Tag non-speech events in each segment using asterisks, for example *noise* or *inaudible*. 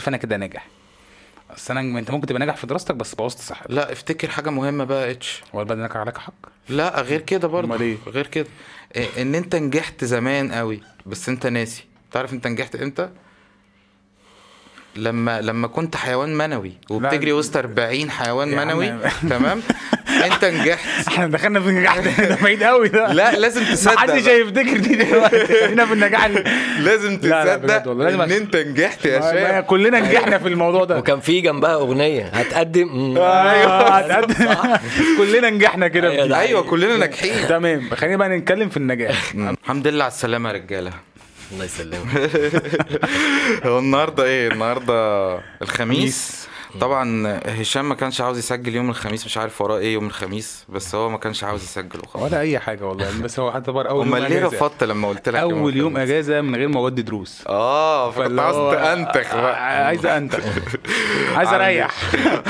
فانا كده ناجح. بس أنا انت ممكن تبقى ناجح في دراستك بس بوظت صحتك لا افتكر حاجة مهمة بقى اتش. هو البلد ناجح عليك حق؟ لا غير كده برضه. أمال إيه؟ غير كده. إيه إن أنت نجحت زمان قوي بس أنت ناسي. تعرف أنت نجحت إمتى؟ لما لما كنت حيوان منوي وبتجري وسط 40 حيوان. منوي *laughs* تمام؟ انت نجحت. إحنا دخلنا في النجاح ده بعيد قوي ده. لا لازم تصدق محدش. هيفتكر دي دلوقتي. خلينا في النجاح ال- *laughs* لازم لا، لا، بجد تصدق إن انت نجحت يا شباب. كلنا نجحنا في الموضوع ده. وكان في جنبها أغنية هتقدم. *laughs* أيوه هتقدم. كلنا نجحنا كده. أيوه كلنا ناجحين. تمام خلينا بقى نتكلم في النجاح. الحمد لله على السلامة يا رجالة. الله يسلمك. *laughs* هو النهارده إيه؟ النهارده الخميس. طبعا هشام ما كانش عاوز يسجل يوم الخميس مش عارف وراه إيه يوم الخميس بس هو ما كانش عاوز يسجل وخلاص. ولا أي حاجة والله. *laughs* بس هو حتى بقى اول يوم امال ليه أجازة. رفضت لما قلت لك أول يوم الخميس؟ أجازة من غير مواد دروس. آه فكنت عاوز تأنتخ بقى. عايز أنتخ. *laughs* عايز أريح.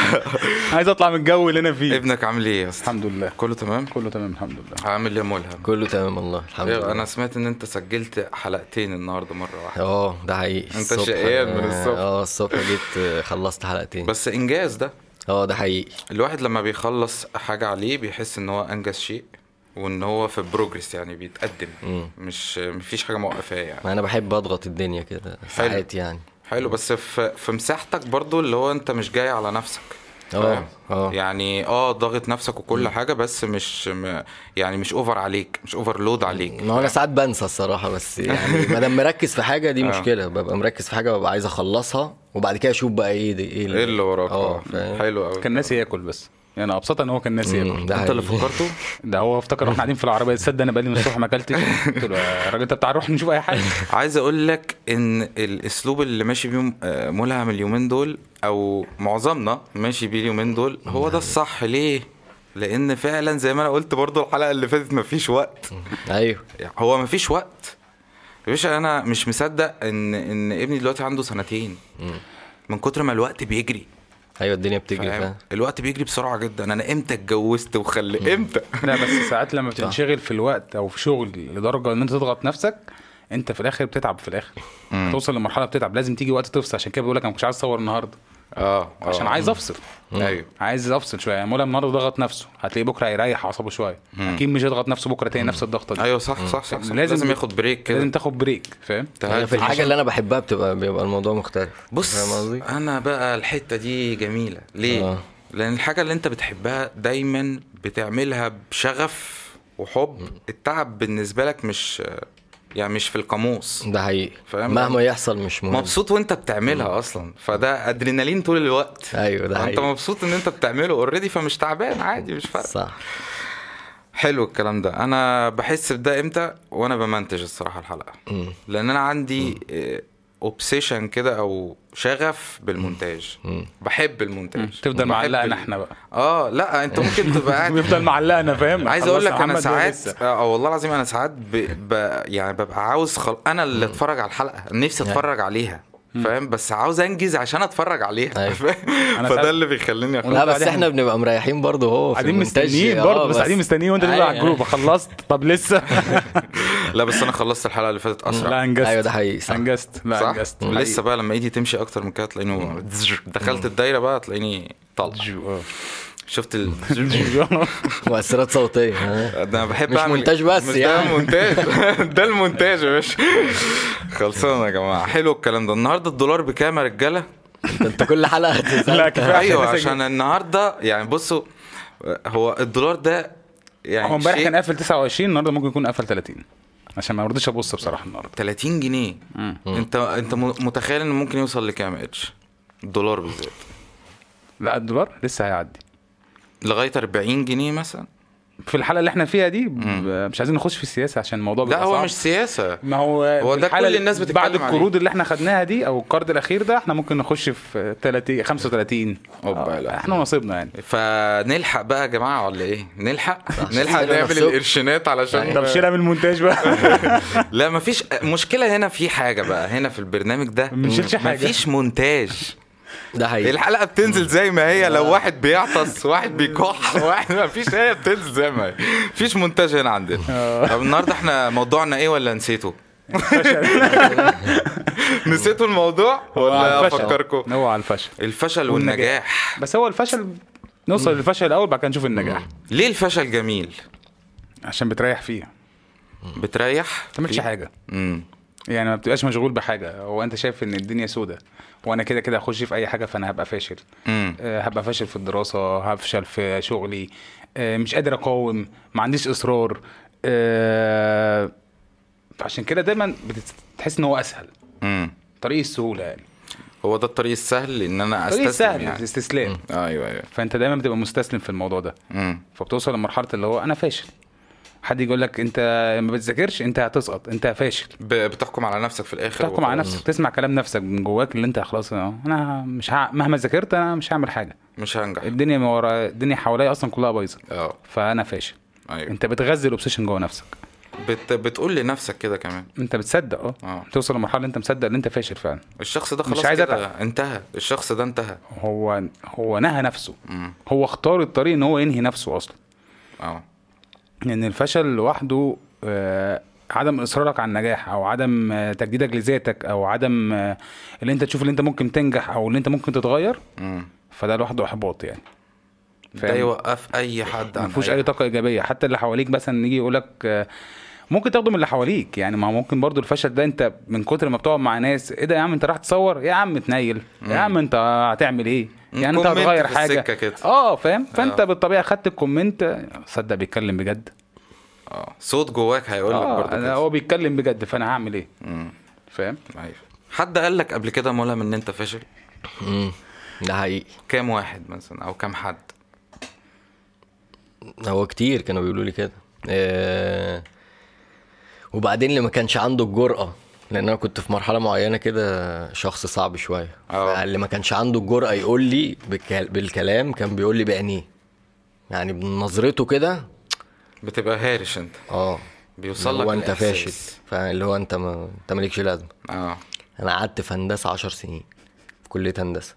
*laughs* عايز أطلع من الجو اللي أنا فيه. ابنك عامل إيه يا اسطى الحمد لله. كله تمام؟ كله تمام الحمد لله. عامل إيه يا ملهم؟ كله تمام والله الحمد إيه، لله. أنا سمعت إن أنت سجلت حلقتين النهارده مرة واحدة. آه ده حقيقي. أنت الصبح- شقيان من الصبح. آه الصبح جيت خلصت حلقتين. بس إنجاز ده. آه ده حقيقي. الواحد لما بيخلص حاجة عليه بيحس إن هو أنجز شيء وإن هو في بروجرس يعني بيتقدم. مم. مش مفيش حاجة موقفاه يعني. ما أنا بحب أضغط الدنيا كده ساعات يعني. حلو. بس في في مساحتك برضو اللي هو أنت مش جاي على نفسك. آه؟ آه. يعني آه ضاغط نفسك وكل حاجة بس مش م... يعني مش over عليك مش overload عليك ما هو أنا ساعات بنسى الصراحة بس يعني *laughs* ما دام مركز في حاجة دي آه. مشكلة ببقى مركز في حاجة ببقى عايز أخلصها وبعد كده أشوف بقى إيه دي إيه إيه اللي وراك؟ آه آه. فاهم؟ حلو قوي كان ناسي ياكل بس. يعني ابسطها إن هو كان ناسي. أنت اللي. فكرته؟ ده هو افتكر وإحنا قاعدين في العربية. تصدق أنا بقالي من الصبح ما أكلتش. قلت له يا راجل أنت بتاع نروح نشوف أي حاجة. *laughs* عايز أقول لك إن الأسلوب اللي ماشي بيه آه، ملهم اليومين دول أو معظمنا ماشي بيه اليومين دول هو ده الصح. ليه؟ لأن فعلا زي ما أنا قلت برضو الحلقة اللي فاتت مفيش وقت. أيوه. هو مفيش وقت. يا باشا أنا مش مصدق إن إن ابني دلوقتي عنده سنتين. من كتر ما الوقت بيجري. أيوه الدنيا بتجري فاهم. الوقت بيجري بسرعة جدا. أنا إمتى اتجوزت وخلفت إمتى؟ *laughs* لا بس ساعات لما *laughs* بتنشغل في الوقت أو في شغل لدرجة إن أنت تضغط نفسك أنت في الآخر بتتعب في الآخر. توصل لمرحلة بتتعب. لازم تيجي وقت تفصل. عشان كده بقول لك أنا ما كنتش عايز أصور النهارده. آه عشان عايز أفصل. أيوه. عايز أفصل شوية. يعني مولا النهارده ضغط نفسه. هتلاقيه بكرة هيريح أعصابه شوية. أكيد مش هيضغط نفسه بكرة تاني نفس الضغطة دي. أيوه صح صح صح, صح. لازم- لازم, ياخد break كده. لازم تاخد break فاهم؟ يعني في الحاجة اللي أنا بحبها بتبقى بيبقى الموضوع مختلف. بص فاهم قصدي؟ أنا بقى الحتة دي جميلة. ليه؟ آه. لأن الحاجة اللي أنت بتحبها دايما بتعملها بشغف وحب. التعب بالنسبة لك مش يعني مش في القاموس. ده حقيقي. فاهم؟ مهما يحصل مش مهم. مبسوط وانت بتعملها أصلا. فده أدرينالين طول الوقت. أيوه ده انت مبسوط إن انت بتعمله اوريدي فمش تعبان عادي مش فارق صح. حلو الكلام ده. أنا بحس بده إمتى؟ وأنا بمنتج الصراحة الحلقة. مم. لأن أنا عندي obsession كده أو شغف بالمونتاج. بحب المونتاج. تفضل معلقنا إحنا بقى. آه لا أنت ممكن *laughs* تبقى قاعد بيفضل معلقنا فاهم؟ عايز أقول لك أنا ساعات. آه والله العظيم أنا ساعات ب... ب... يعني ببقى عاوز خل... أنا اللي أتفرج على الحلقة. نفسي أتفرج عليها. فاهم؟ بس عاوز انجز عشان اتفرج عليها. أيوة. *laughs* فده اللي بيخليني لا اخد بس إحنا بنبقى مريحين برضه هو في قاعدين. مستنيين آه، برضه بس قاعدين مستنيين وأنت تقول على أيوة. الجروب. خلصت؟ طب لسه؟ *laughs* لا بس أنا خلصت الحلقة اللي فاتت أسرع. لا أنجزت. أيوه ده حقيقي صح. أنجزت. لا صح؟ أنجزت. لسه بقى لما ايدي تمشي أكتر من كده تلاقيني دخلت الدايرة بقى تلاقيني طلع آه. شفت ال... *laughs* مؤثرات صوتية أنا بحب مش أعمل- مونتاج بس مش يعني. ده المونتاج. *laughs* *laughs* ده المونتاج يا باشا. خلصانة يا جماعة. حلو الكلام ده. النهارده الدولار بكام يا رجالة؟ أنت انت كل حلقة. لا كفاية أيوه عشان النهارده يعني بصوا هو الدولار ده يعني هو امبارح كان قافل 29 النهارده ممكن يكون قفل 30 عشان ما رضيتش أبص بصراحة النهارده. 30 جنيه. انت أنت م- متخيل إنه ممكن يوصل لكام اتش الدولار بالذات. لا الدولار لسه هيعدي. لغاية 40 جنيه مثلا في الحلقة اللي إحنا فيها دي مش عايزين نخش في السياسة عشان الموضوع لا هو صعب. مش سياسة ما هو هو ده كل الناس بتتكلم بعد. القروض اللي إحنا خدناها دي أو القرض الأخير ده إحنا ممكن نخش في 30 35 أوبا، آه، لا. إحنا ونصيبنا يعني فنلحق بقى يا جماعة ولا إيه نلحق *laughs* نلحق نعمل. القرشينات علشان طب شيلها من المونتاج بقى *laughs* لا مفيش مشكلة هنا في حاجة بقى هنا في البرنامج ده حاجة. مفيش مونتاج ده حقيقي. الحلقة بتنزل زي ما هي لو واحد بيعطس واحد بيكح *laughs* واحد مفيش هي بتنزل زي ما هي. مفيش مونتاج هنا عندنا. طب النهارده إحنا موضوعنا إيه ولا نسيته؟ *laughs* نسيتوا الموضوع ولا الفشل. أفكركم؟ هو على الفشل. الفشل والنجاح. بس هو الفشل نوصل للفشل الأول بعد كده نشوف النجاح. ليه الفشل جميل؟ عشان بتريح فيه. بتريح ما تعملش فيه؟ حاجة. امم يعني ما بتبقاش مشغول بحاجة. هو أنت شايف إن الدنيا سودة. وأنا كده كده هخش في أي حاجة فأنا هبقى فاشل. امم آه، هبقى فاشل في الدراسة هفشل في شغلي آه، مش قادر أقاوم ما عنديش إصرار. آه، فعشان كده دايما بتحس إن هو أسهل. امم طريق السهولة يعني. هو ده الطريق السهل إن أنا طريق أستسلم سهل يعني. الاستسلام. أيوه أيوه. فأنت دايما بتبقى مستسلم في الموضوع ده. امم فبتوصل لمرحلة اللي هو أنا فاشل. حد يقول لك انت ما بتذاكرش انت هتسقط انت فاشل. بتحكم على نفسك في الآخر تحكم على. نفسك تسمع كلام نفسك من جواك اللي انت خلاص أنا مش ه... مهما ذاكرت أنا مش هعمل حاجة. مش هنجح. الدنيا ما ورا الدنيا حواليا أصلا كلها بايظة. آه. فأنا فاشل. أيوه. انت بتغذي الأوبسيشن جوه نفسك. بت... بتقول لنفسك كده كمان. انت بتصدق آه. آه. توصل لمرحلة انت مصدق ان انت فاشل فعلا. الشخص ده مش خلاص عايز كده انتهى. الشخص ده انتهى. هو هو نهى نفسه. امم هو اختار الطريق ان هو ينهي نفسه أصلا. آه. لأن الفشل لوحده آه، عدم إصرارك على النجاح أو عدم آه، تجديدك لذاتك أو عدم آه، اللي أنت تشوف اللي أنت ممكن تنجح أو اللي أنت ممكن تتغير فده لوحده إحباط يعني. ده؟ يوقف أي حد ما فيهوش أي طاقة إيجابية. حتى اللي حواليك مثلا يجي يقول لك ممكن تاخده من اللي حواليك يعني. ما ممكن برضو الفشل ده أنت من كتر ما بتقعد مع ناس إيه ده يا عم أنت راح تصور؟ يا عم تنيل يا عم أنت هتعمل إيه؟ يعني انت هتغير حاجة. كده. آه فاهم؟ فانت آه. بالطبيعة خدت الكومنت صدق بيتكلم بجد. آه صوت جواك هيقول لك آه برضه أنا كده. هو بيتكلم بجد فانا هعمل إيه؟ امم فاهم؟ أيوه. حد قال لك قبل كده ملهم إن أنت فاشل؟ مم. ده حقيقي. كام واحد مثلا أو كام حد؟ هو كتير كانوا بيقولوا لي كده. آه وبعدين اللي ما كانش عنده الجرأة لأن أنا كنت في مرحلة معينة كده شخص صعب شوية. آه. اللي ما كانش عنده الجرأة يقول لي بالك- بالكلام كان بيقول لي بعينيه يعني بنظرته كده بتبقى هارش أنت. آه. بيوصل لك أنت. فاشل. فاللي هو أنت ما أنت مالكش لازمة. آه. أنا قعدت في هندسة عشر سنين في كلية هندسة.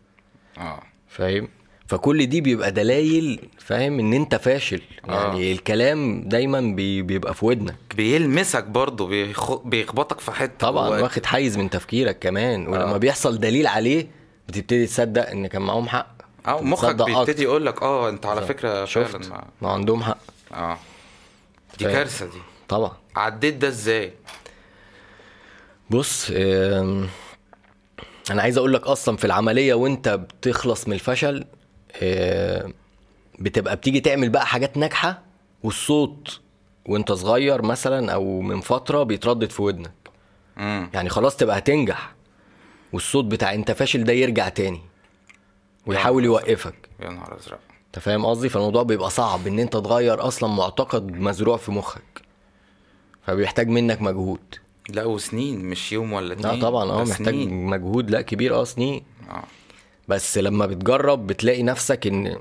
آه. فاهم؟ فكل دي بيبقى دلايل فاهم؟ إن أنت فاشل. يعني الكلام دايما بي بيبقى في ودنك. بيلمسك برضه بيخ... بيخبطك في حتة طبعا جواك. واخد حيز من تفكيرك كمان. ولما آه. بيحصل دليل عليه بتبتدي تصدق إن كان معاهم حق. آه مخك بيبتدي. يقول لك آه أنت على فكرة شفت؟ فعلا ما... عندهم حق. آه. دي. كارثة دي. طبعا. عديت ده إزاي؟ بص أنا عايز أقول لك أصلا في العملية وأنت بتخلص من الفشل بتبقى بتيجي تعمل بقى حاجات ناجحة والصوت وانت صغير مثلا أو من فترة بيتردد في ودنك. امم يعني خلاص تبقى هتنجح والصوت بتاع انت فاشل ده يرجع تاني ويحاول يوقفك. يا نهار أزرق. أنت فاهم قصدي؟ فالموضوع بيبقى صعب إن أنت تغير أصلا معتقد مزروع في مخك. فبيحتاج منك مجهود. لا وسنين مش يوم ولا لا اتنين طبعا آه محتاج سنين. مجهود لا كبير آه سنين. آه. بس لما بتجرب بتلاقي نفسك إن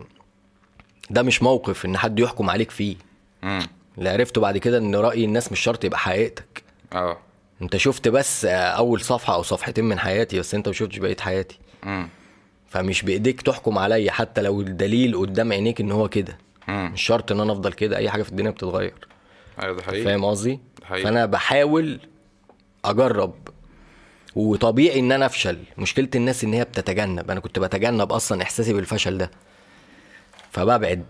ده مش موقف إن حد يحكم عليك فيه. امم اللي عرفته بعد كده إن رأي الناس مش شرط يبقى حقيقتك. آه. أنت شفت بس أول صفحة أو صفحتين من حياتي بس أنت ما شفتش بقية حياتي. امم فمش بإيديك تحكم عليا حتى لو الدليل قدام عينيك إن هو كده. مش شرط إن أنا أفضل كده أي حاجة في الدنيا بتتغير. أيوه ده حقيقي. فاهم قصدي. فأنا بحاول أجرب وطبيعي إن أنا أفشل. مشكلة الناس إن هي بتتجنب. أنا كنت بتجنب أصلا إحساسي بالفشل ده. فببعد.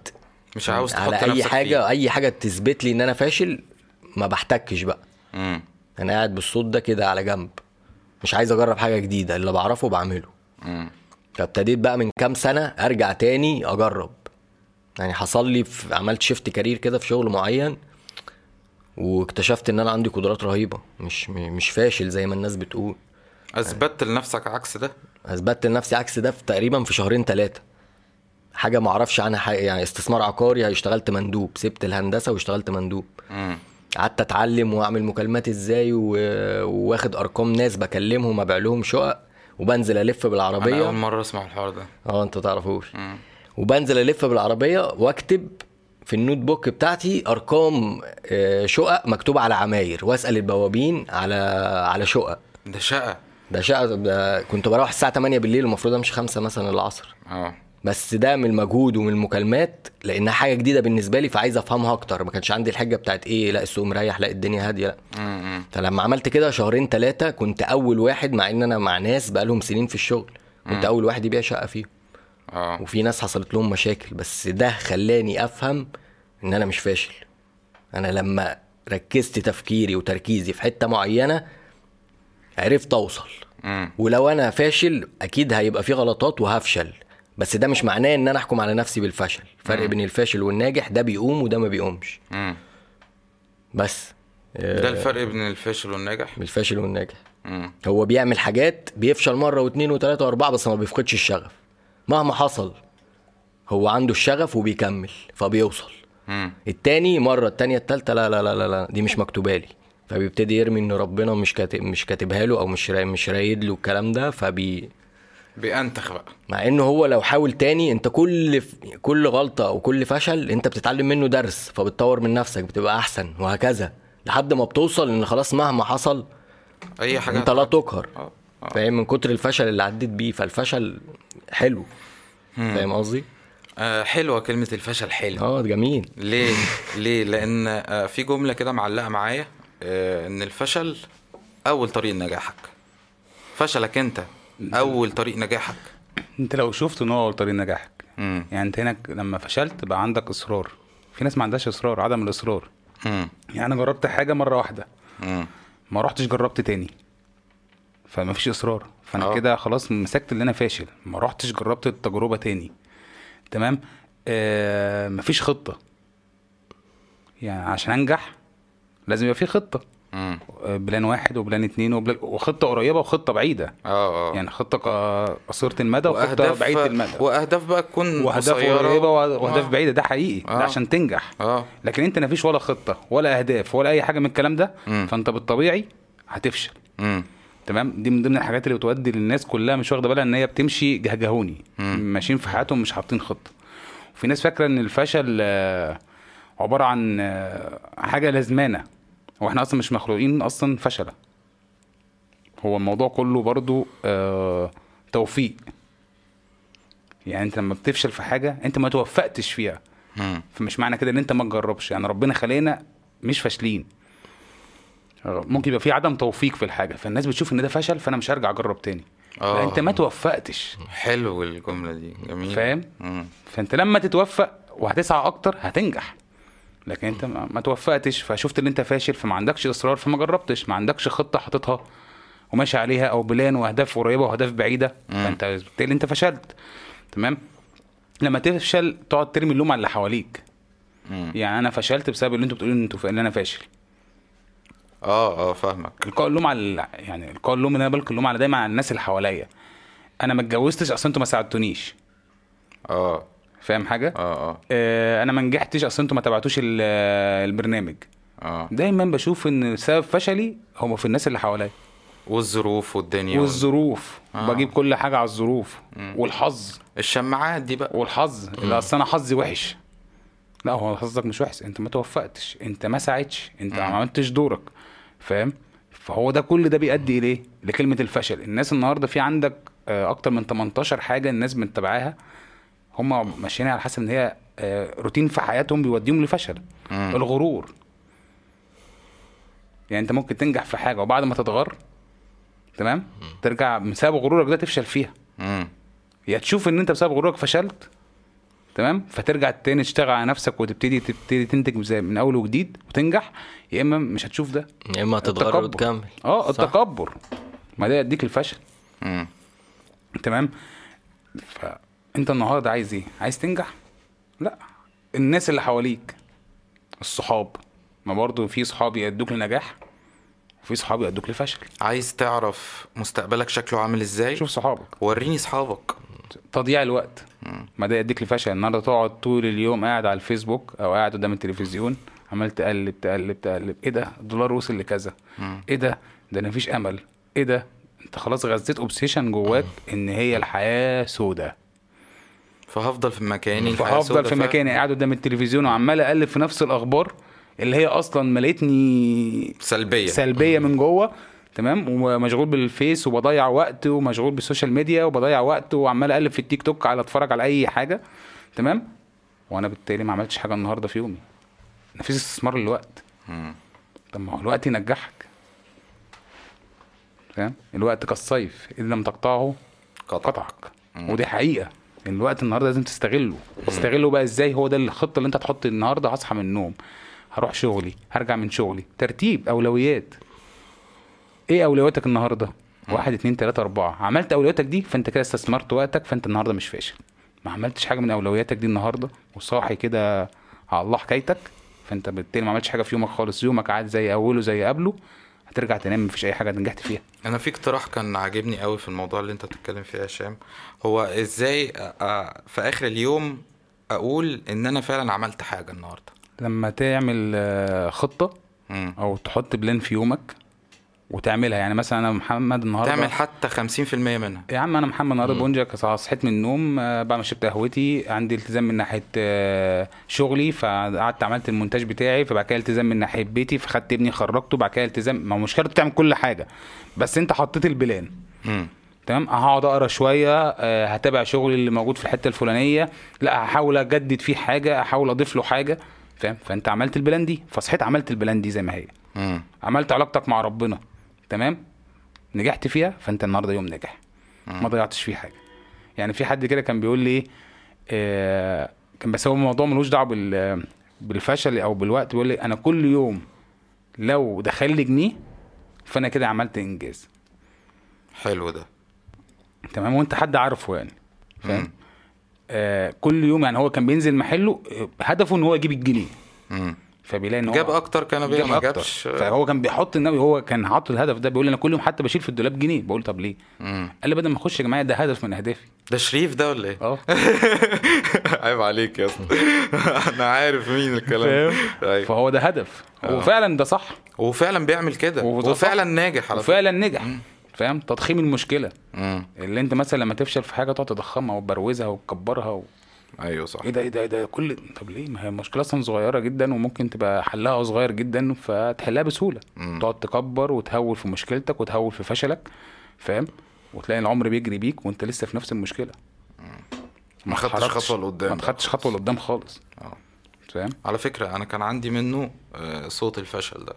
مش عاوز تحط على أي نفسك حاجة فيه. أي حاجة تثبت لي إن أنا فاشل ما بحتكش بقى. امم أنا قاعد بالصوت ده كده على جنب. مش عايز أجرب حاجة جديدة. اللي بعرفه بعمله. امم فابتديت بقى من كام سنة أرجع تاني أجرب. يعني حصل لي في عملت شيفت كارير كده في شغل معين واكتشفت إن أنا عندي قدرات رهيبة. مش مش فاشل زي ما الناس بتقول. اثبتت لنفسك عكس ده؟ اثبتت لنفسي عكس ده في تقريبا في شهرين ثلاثة حاجة ما أعرفش عنها حاجة يعني استثمار عقاري اشتغلت مندوب سبت الهندسة واشتغلت مندوب. قعدت أتعلم وأعمل مكالمات إزاي و... واخد أرقام ناس بكلمهم ابيع لهم شقق وبنزل ألف أنا بالعربيه أول مرة أسمع الحوار ده. آه أنت تعرفوش. مم. وبنزل ألف بالعربية وأكتب في النوت بوك بتاعتي أرقام آه، شقق مكتوبة على عماير وأسأل البوابين على على شقق. ده شقه ده شقة ده كنت بروح الساعة 8 بالليل المفروض أمشي 5 مثلا العصر. آه. بس ده من المجهود ومن المكالمات لأنها حاجة جديدة بالنسبة لي فعايز أفهمها أكتر. ما كانش عندي الحجة بتاعت إيه لا السوق مريح لا الدنيا هادية لا. مم. فلما عملت كده شهرين ثلاثة كنت أول واحد مع إن أنا مع ناس بقالهم سنين في الشغل كنت أول واحد يبيع شقة فيهم. آه. وفي ناس حصلت لهم مشاكل بس ده خلاني أفهم إن أنا مش فاشل. أنا لما ركزت تفكيري وتركيزي في حتة معينة عرفت أوصل. مم. ولو أنا فاشل أكيد هيبقى في غلطات وهفشل. بس ده مش معناه إن أنا أحكم على نفسي بالفشل. فرق بين الفاشل والناجح ده بيقوم وده ما بيقومش. مم. بس. ده الفرق بين الفاشل والناجح؟ الفاشل والناجح. مم. هو بيعمل حاجات بيفشل مرة واثنين وثلاثه وأربعة بس ما بيفقدش الشغف. مهما حصل هو عنده الشغف وبيكمل فبيوصل. مم. التاني مرة التانية التالتة لا لا لا لا, لا دي مش مكتوبة لي. فبيبتدي يرمي إن ربنا مش كاتب مش كاتبها له أو مش مش رايد له الكلام ده فبي بينتخ بقى. مع انه هو لو حاول تاني أنت كل ف... كل غلطة أو كل فشل أنت بتتعلم منه درس فبتطور من نفسك بتبقى أحسن وهكذا. لحد ما بتوصل إن خلاص مهما حصل أي حاجة أنت لا تقهر. آه آه. فاهم؟ من كتر الفشل اللي عديت بيه فالفشل حلو. فاهم قصدي؟ آه، حلوة كلمة الفشل حلوة آه جميل. ليه؟ ليه؟ لأن آه، في جملة كده معلقة معايا. آه، إن الفشل أول طريق نجاحك فشلك أنت أول طريق نجاحك. أنت لو شفت إن هو أول طريق نجاحك مم. يعني أنت هناك لما فشلت بقى عندك إصرار. في ناس ما عندهاش إصرار عدم الإصرار. مم. يعني أنا جربت حاجة مرة واحدة. مم. ما رحتش جربت تاني. فما فيش إصرار. فأنا آه. كده خلاص مسكت اللي أنا فاشل. ما رحتش جربت التجربة تاني. تمام؟ آه مفيش خطة. يعني عشان أنجح لازم يبقى في خطة مم. آه، بلان واحد وبلان اتنين وبلان وخطة قريبة وخطة بعيدة آه آه يعني خطة قصيرة المدى وخطة بعيدة المدى وأهداف بقى تكون وأهداف. قريبة وأهداف آه. بعيدة ده حقيقي آه. ده عشان تنجح آه لكن أنت مفيش ولا خطة ولا أهداف ولا أي حاجة من الكلام ده مم. فأنت بالطبيعي هتفشل مم. تمام دي من ضمن الحاجات اللي بتودي للناس كلها مش واخدة بالها إن هي بتمشي جهجهوني. ماشيين في حياتهم مش حاطين خطة وفي ناس فاكرة إن الفشل آه، عبارة عن آه، حاجة لازمانة هو إحنا أصلا مش مخلوقين أصلا فشلة. هو الموضوع كله برضو آه، توفيق. يعني انت لما بتفشل في حاجة انت ما توفقتش فيها. مم. فمش معنى كده ان انت ما تجربش. يعني ربنا خلينا مش فاشلين. ممكن يبقى في عدم توفيق في الحاجة. فالناس بتشوف ان ده فشل فانا مش هرجع اجرب تاني. لا انت ما توفقتش. حلو الجملة دي. جميل. فاهم. فانت لما تتوفق وهتسعى أكتر هتنجح. لكن انت ما توفقتش فشفت ان انت فاشل فما عندكش اصرار فما جربتش ما عندكش خطة حاططها وماشي عليها أو بلان وأهداف قريبة وأهداف بعيدة. فأنت بالتالي انت فشلت. تمام؟ لما تفشل تقعد ترمي اللوم على اللي حواليك. يعني أنا فشلت بسبب اللي أنتوا بتقولوا إن أنتوا إن أنا فاشل. آه آه فاهمك. القاء اللوم على يعني القاء اللوم ان أنا بلقي اللوم على دايما على الناس اللي حواليا. أنا ما اتجوزتش أصل أنتوا ما ساعدتونيش. آه. فاهم حاجة؟ آه آه. آه أنا ما نجحتش أصل أنتوا ما تبعتوش ال- البرنامج. آه. دايما بشوف إن سبب فشلي هو في الناس اللي حواليا. والظروف والدنيا وال... والظروف. آه. بجيب كل حاجة على الظروف. والحظ. الشماعات دي بقى. والحظ. اللي أصل أنا حظي وحش. لا هو حظك مش وحش. أنت ما توفقتش. أنت ما ساعدتش. أنت ما عملتش دورك. فاهم؟ فهو ده كل ده بيؤدي إليه؟ لكلمة الفشل. الناس النهارده في عندك آه، أكتر من 18 حاجة الناس متبعاها هم ماشيين على حسب إن هي آه، روتين في حياتهم بيوديهم لفشل مم. الغرور يعني أنت ممكن تنجح في حاجة وبعد ما تتغر تمام ترجع بسبب غرورك ده تفشل فيها مم. يا تشوف إن أنت بسبب غرورك فشلت تمام فترجع تاني تشتغل على نفسك وتبتدي تبتدي تنتج زي من أول وجديد وتنجح يا إما مش هتشوف ده يا إما هتتغر. وتكمل آه. التكبر ما ده يديك الفشل مم. تمام فانت النهارده عايز إيه؟ عايز تنجح؟ لا. الناس اللي حواليك الصحاب. ما برضو في صحاب يدوك لنجاح وفي صحاب يدوك لفشل. عايز تعرف مستقبلك شكله عامل إزاي؟ شوف صحابك. وريني صحابك. تضييع الوقت. ما ده يديك لفشل. النهارده تقعد طول اليوم قاعد على الفيسبوك أو قاعد قدام التلفزيون عمال تقلب تقلب تقلب. إيه ده؟ الدولار وصل لكذا. إيه ده؟ ده أنا مفيش أمل. إيه ده؟ أنت خلاص غذيت obsession جواك إن هي الحياة سودة. فهفضل في مكاني فهفضل في. مكاني قاعد قدام التلفزيون وعمال اقلب في نفس الأخبار اللي هي أصلا مليتني سلبية. سلبية من جوه تمام؟ ومشغول بالفيس وبضيع وقت ومشغول بال social media وبضيع وقت وعمال اقلب في التيك توك على أتفرج على أي حاجة تمام؟ وأنا بالتالي ما عملتش حاجة النهارده في يومي. مفيش استثمار للوقت. طب ما هو الوقت ينجحك. فاهم الوقت كالصيف إن لم تقطعه قطع قطعك. ودي حقيقة. الوقت النهارده لازم تستغله. تستغله بقى إزاي؟ هو ده الخطة اللي أنت تحط النهارده هصحى من النوم. هروح شغلي هرجع من شغلي. ترتيب أولويات. إيه أولوياتك النهارده؟ واحد اتنين تلاتة أربعة. عملت أولوياتك دي؟ فأنت كده استثمرت وقتك فأنت النهارده مش فاشل. ما عملتش حاجة من أولوياتك دي النهارده وصاحي كده على الله حكايتك فأنت بالتالي ما عملتش حاجة في يومك خالص. يومك عاد زي أوله زي قبله. هترجع تنام مفيش أي حاجة نجحت فيها. أنا في اقتراح كان عاجبني قوي في الموضوع اللي أنت بتتكلم فيه يا هشام. هو إزاي في آخر اليوم أقول إن أنا فعلا عملت حاجة النهارده؟ لما تعمل آه، خطة. أو تحط بلان في يومك وتعملها. يعني مثلا أنا محمد النهارده تعمل حتى 50% منها. يا عم أنا محمد النهارده بونجا صحيت من النوم آه، بعد ما شربت قهوتي عندي التزام من ناحية آه، شغلي فقعدت عملت المونتاج بتاعي فبعد كده التزام من ناحية بيتي فخدت ابني خرجته بعد كده التزام ما هو مشكلته تعمل كل حاجة بس أنت حطيت ال plan. تمام؟ هقعد أقرأ شوية آه، هتابع شغلي اللي موجود في الحتة الفلانية لا هحاول أجدد فيه حاجة احاول أضيف له حاجة فاهم؟ فأنت عملت ال plan دي فصحيت عملت ال plan دي زي ما هي. عملت علاقتك مع ربنا. تمام؟ نجحت فيها فأنت النهارده يوم ناجح. ما ضيعتش فيه حاجة. يعني في حد كده كان بيقول لي آه كان بس هو الموضوع ملوش دعوة بال بالفشل أو بالوقت بيقول لي أنا كل يوم لو دخل لي جنيه فأنا كده عملت إنجاز. حلو ده. تمام؟ وأنت حد عارفه يعني. فاهم؟ آه كل يوم يعني هو كان بينزل محله هدفه إن هو يجيب الجنيه. فبيلاقي إن هو جاب أكتر كان بيه جاب ما. جابش فهو كان بيحط النبي هو كان حاطط الهدف ده بيقول أنا كل يوم حتى بشيل في الدولاب جنيه بقول طب ليه؟ مم. قال لي بدل ما أخش يا جماعة ده هدف من أهدافي ده شريف ده ولا إيه؟ آه *laughs* عيب عليك يا أسطى *laughs* أنا عارف مين الكلام ده. أيوة. فهو ده هدف وفعلا ده صح وفعلا بيعمل كده وفعلا. ناجح على وفعلا نجح فاهم تضخيم المشكلة مم. اللي أنت مثلا لما تفشل في حاجة تقعد تضخمها وتبروزها وتكبرها و... أيوه صح. إيه ده إيه ده إيه ده كل طب ليه؟ ما هي المشكلة أصلا صغيرة جدا وممكن تبقى حلها صغير جدا فتحلها بسهولة. مم. تقعد تكبر وتهول في مشكلتك وتهول في فشلك فاهم؟ وتلاقي العمر بيجري بيك وأنت لسه في نفس المشكلة. ما خدتش. خطوة لقدام ما خدتش خطوة لقدام خالص. آه. فاهم؟ على فكرة أنا كان عندي منه آه، صوت الفشل ده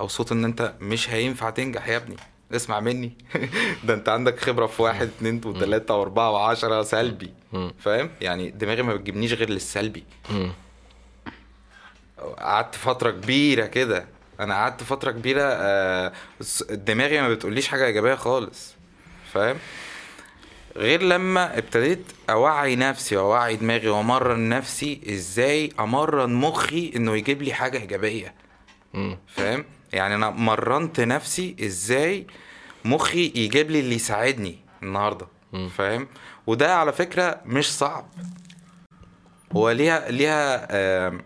أو صوت إن أنت مش هينفع تنجح يا ابني. اسمع مني. *laughs* ده أنت عندك خبرة في واحد اتنين وتلاتة وأربعة وعشرة سلبي. فاهم؟ يعني دماغي ما بتجيبنيش غير للسلبي. قعدت فترة كبيرة كده. أنا قعدت فترة كبيرة آه، دماغي ما بتقوليش حاجة إيجابية خالص. فاهم؟ غير لما ابتديت أوعي نفسي وأوعي دماغي وأمرن نفسي إزاي أمرن مخي إنه يجيب لي حاجة إيجابية. فاهم؟ يعني أنا مرنت نفسي إزاي مخي يجيب لي اللي يساعدني النهارده فاهم؟ وده على فكرة مش صعب. هو ليها ليها آم،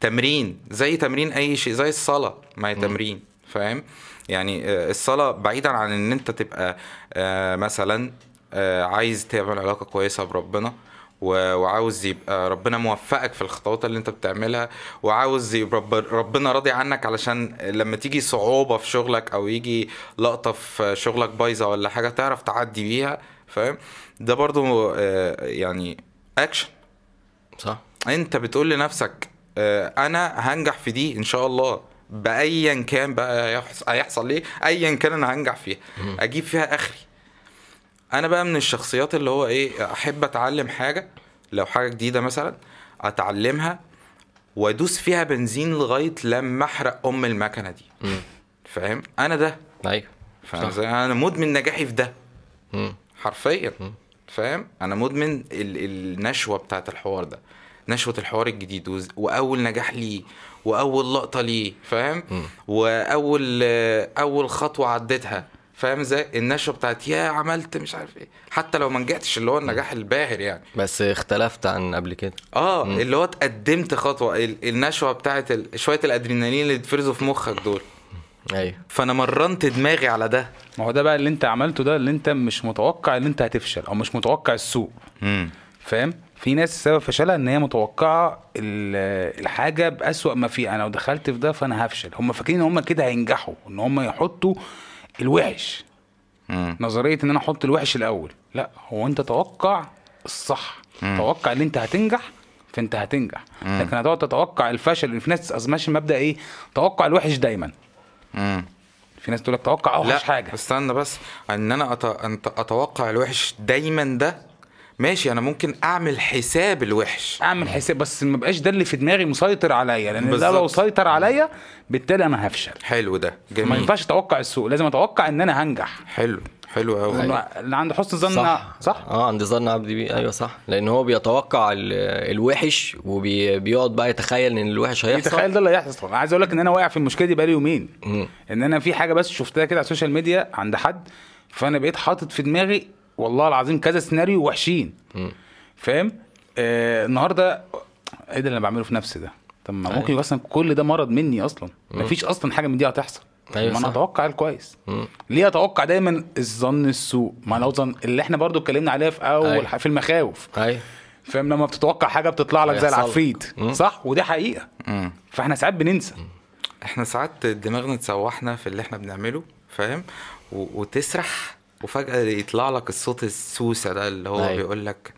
تمرين زي تمرين أي شيء زي الصلاة ما هي تمرين فاهم؟ يعني آه، الصلاة بعيدا عن إن أنت تبقى آه، مثلا آه، عايز تعمل علاقة كويسة بربنا وعاوز يبقى ربنا موفقك في الخطوات اللي انت بتعملها وعاوز يبقى رب- ربنا راضي عنك علشان لما تيجي صعوبة في شغلك أو يجي لقطة في شغلك بايظة ولا حاجة تعرف تعدي بيها فاهم؟ ده برضو آه، يعني اكشن صح. انت بتقول لنفسك آه، أنا هنجح في دي إن شاء الله بايا كان بقى يحص- هيحصل إيه ايا كان أنا هنجح فيها أجيب فيها آخري. أنا بقى من الشخصيات اللي هو إيه أحب أتعلم حاجة لو حاجة جديدة مثلا أتعلمها وأدوس فيها بنزين لغاية لما أحرق أم المكنة دي. فاهم؟ أنا ده. أيوه. فاهم أنا مدمن نجاحي في ده. مم. حرفيا. فاهم؟ أنا مدمن ال- النشوة بتاعت الحوار ده. نشوة الحوار الجديد وز- وأول نجاح ليه وأول لقطة ليه فاهم؟ وأول أول خطوة عديتها. فاهم إزاي؟ النشوة بتاعت يا عملت مش عارف إيه. حتى لو ما نجحتش اللي هو النجاح الباهر يعني. بس اختلفت عن قبل كده. آه اللي هو اتقدمت خطوة. ال- النشوة بتاعت ال- شوية الأدرينالين اللي اتفرزوا في مخك دول. أيوه. فأنا مرنت دماغي على ده. ما هو ده بقى اللي انت عملته ده اللي انت مش متوقع ان انت هتفشل أو مش متوقع السوق. امم فاهم؟ في ناس سبب فشلها إن هي متوقعة ال- الحاجة بأسوأ ما فيها أنا لو دخلت في ده فأنا هفشل. هم فاكرين إن هم كده هينجحوا إن هم يحطوا الوحش. مم. نظرية إن أنا أحط الوحش الأول. لا هو أنت توقع الصح. توقع ان أنت هتنجح فأنت هتنجح. لكن هتقعد تتوقع الفشل. في ناس ماشي مبدأ إيه؟ توقع الوحش دايما. مم. في ناس تقول لك توقع أوحش لا حاجة. استنى بس. إن أنا أت... أنت أتوقع الوحش دايما ده ماشي أنا ممكن أعمل حساب الوحش. أعمل حساب بس ما بقاش ده اللي في دماغي مسيطر عليا لأن ده. لو سيطر عليا بالتالي أنا هفشل. حلو ده ما جميل ينفعش أتوقع السوء لازم أتوقع إن أنا هنجح. حلو حلو قوي لأنه اللي عند حسن ظن صح. صح؟ آه عند ظن عبدي بيه. أيوه صح. لأن هو بيتوقع ال- الوحش وبيقعد بقى يتخيل إن الوحش هيحصل. تخيل ده اللي هيحصل. أنا عايز أقول لك إن أنا واقع في المشكلة دي بقالي يومين. مم. إن أنا في حاجة بس شفتها كده على ال social media عند حد فأنا بقيت حاطط في دماغي والله العظيم كذا سيناريو وحشين. فاهم؟ آه النهارده إيه ده اللي أنا بعمله في نفسي ده؟ طب ما ممكن يبقى أصلا كل ده مرض مني أصلا. مفيش أصلا حاجة من دي هتحصل. أيوة ما أنا. أتوقع الكويس ليه أتوقع دايما؟ الظن السوء. ما لو ظن اللي إحنا برضو اتكلمنا عليها في أول أيوة. في المخاوف. أيوه. فاهم؟ لما بتتوقع حاجة بتطلع لك زي. العفريت. مم. صح؟ ودي حقيقة. مم. فإحنا ساعات بننسى. إحنا ساعات دماغنا تسوحنا في اللي إحنا بنعمله فاهم؟ و... وتسرح. وفجأة يطلع لك الصوت السوسة ده اللي هو أيوة. بيقول لك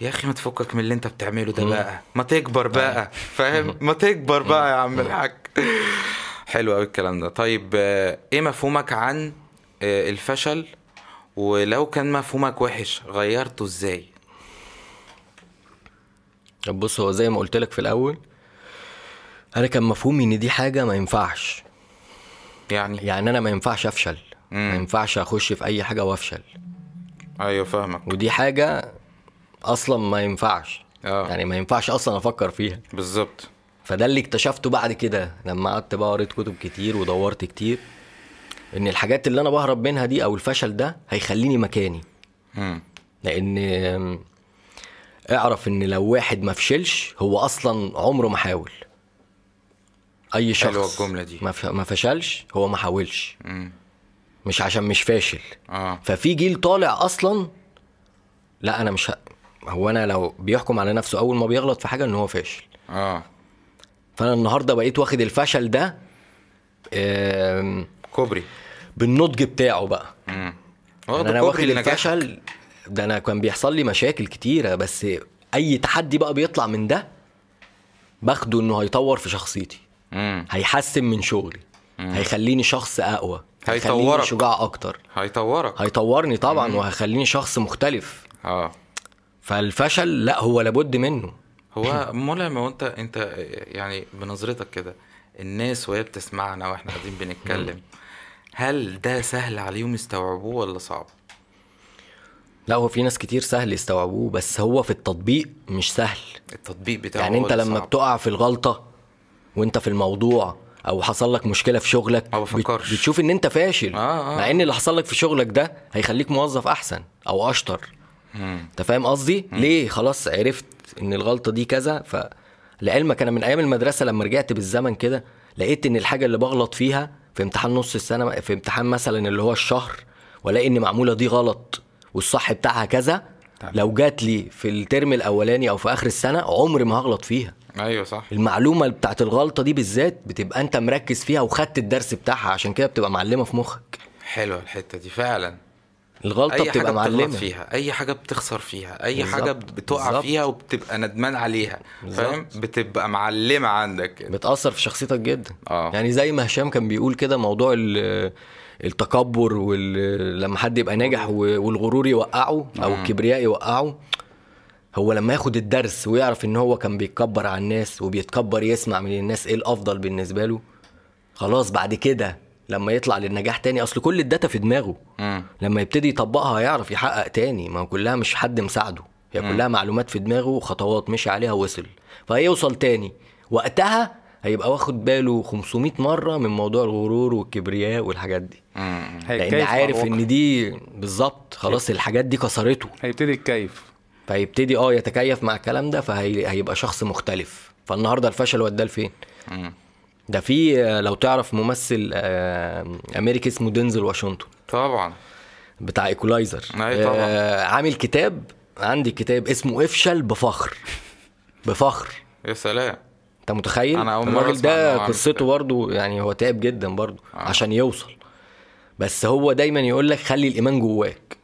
يا أخي ما تفكك من اللي أنت بتعمله ده بقى ما تكبر بقى فاهم؟ ما تكبر بقى يا عم الحاج. حلو قوي الكلام ده. طيب آه، إيه مفهومك عن آه، الفشل؟ ولو كان مفهومك وحش غيرته إزاي؟ طب بص هو زي ما قلت لك في الأول أنا كان مفهومي إن دي حاجة ما ينفعش. يعني؟ يعني أنا ما ينفعش أفشل. ما ينفعش أخش في أي حاجة وأفشل. أيوه فاهمك. ودي حاجة أصلا ما ينفعش. آه. يعني ما ينفعش أصلا أفكر فيها. بالظبط. فده اللي اكتشفته بعد كده لما قعدت بقى قريت كتب كتير ودورت كتير إن الحاجات اللي أنا بهرب منها دي أو الفشل ده هيخليني مكاني. مم. لأن اعرف إن لو واحد ما فشلش هو أصلا عمره ما حاول. أي شخص حلوة الجملة دي. ما فشلش هو ما حاولش. مم. مش عشان مش فاشل. آه. ففي جيل طالع أصلا لا أنا مش ه... هو أنا لو بيحكم على نفسه أول ما بيغلط في حاجة إن هو فاشل. آه. فأنا النهارده بقيت واخد الفشل ده آم، كوبري. بالنضج بتاعه بقى. مم. يعني أنا واخد. الفشل ده أنا كان بيحصل لي مشاكل كتيرة بس أي تحدي بقى بيطلع من ده باخده إنه هيطور في شخصيتي. مم. هيحسن من شغلي. هيخليني شخص أقوى. هيطورك. شجاع أكتر. هيطورك. هيطورني طبعا وهيخليني شخص مختلف. آه. فالفشل لا هو لابد منه. هو ملهم هو أنت أنت يعني بنظرتك كده الناس وهي بتسمعنا وإحنا قاعدين بنتكلم هل ده سهل عليهم يستوعبوه ولا صعب؟ لا هو في ناس كتير سهل يستوعبوه بس هو في التطبيق مش سهل. التطبيق بتاعه يعني أنت لما صعب. بتقع في الغلطة وأنت في الموضوع أو حصل لك مشكلة في شغلك ما بفكرش. بتشوف إن أنت فاشل. آه، آه. مع إن اللي حصل لك في شغلك ده هيخليك موظف أحسن أو أشطر. أنت فاهم قصدي؟ ليه؟ خلاص عرفت إن الغلطة دي كذا ف لعلمك أنا من أيام المدرسة لما رجعت بالزمن كده لقيت إن الحاجة اللي بغلط فيها في امتحان نص السنة في امتحان مثلا اللي هو الشهر والاقي إن معمولة دي غلط والصح بتاعها كذا لو جات لي في الترم الأولاني أو في آخر السنة عمري ما هغلط فيها. أيوه صح. المعلومة بتاعت الغلطة دي بالذات بتبقى انت مركز فيها وخدت الدرس بتاعها عشان كده بتبقى معلمة في مخك. حلوة الحتة دي فعلا. الغلطة حاجة بتبقى معلمة. فيها أي حاجة بتخسر فيها أي بالظبط، حاجة بتقع بالظبط. فيها وبتبقى ندمان عليها. فاهم؟ بتبقى معلمة عندك. كده بتأثر في شخصيتك جدا. آه. يعني زي ما هشام كان بيقول كده موضوع ال- التكبر وال... لما حد يبقى ناجح والغرور. يوقعه أو الكبرياء يوقعه هو لما ياخد الدرس ويعرف إن هو كان بيتكبر على الناس وبيتكبر يسمع من الناس إيه الأفضل بالنسبة له خلاص بعد كده لما يطلع للنجاح تاني أصل كل الداتا في دماغه. مم. لما يبتدي يطبقها هيعرف يحقق تاني ما هو كلها مش حد مساعده. هي كلها معلومات في دماغه وخطوات مشي عليها وصل فهيوصل تاني. وقتها هيبقى واخد باله 500 مرة من موضوع الغرور والكبرياء والحاجات دي. لأن عارف. إن دي بالظبط خلاص الحاجات دي كسرته. هيبتدي يتكيف. فيبتدي آه يتكيف مع الكلام ده فهيبقى شخص مختلف. فالنهارده الفشل وداه لفين. ده في لو تعرف ممثل آه، أمريكي اسمه دينزل واشنطن. طبعا. بتاع إيكولايزر. طبعا. آه عامل كتاب عندي كتاب اسمه افشل بفخر. بفخر. يا سلام. انت متخيل؟ أنا أول مرة الراجل ده قصته. برضو يعني هو تعب جدا برضو آه. عشان يوصل. بس هو دايما يقول لك خلي الإيمان جواك.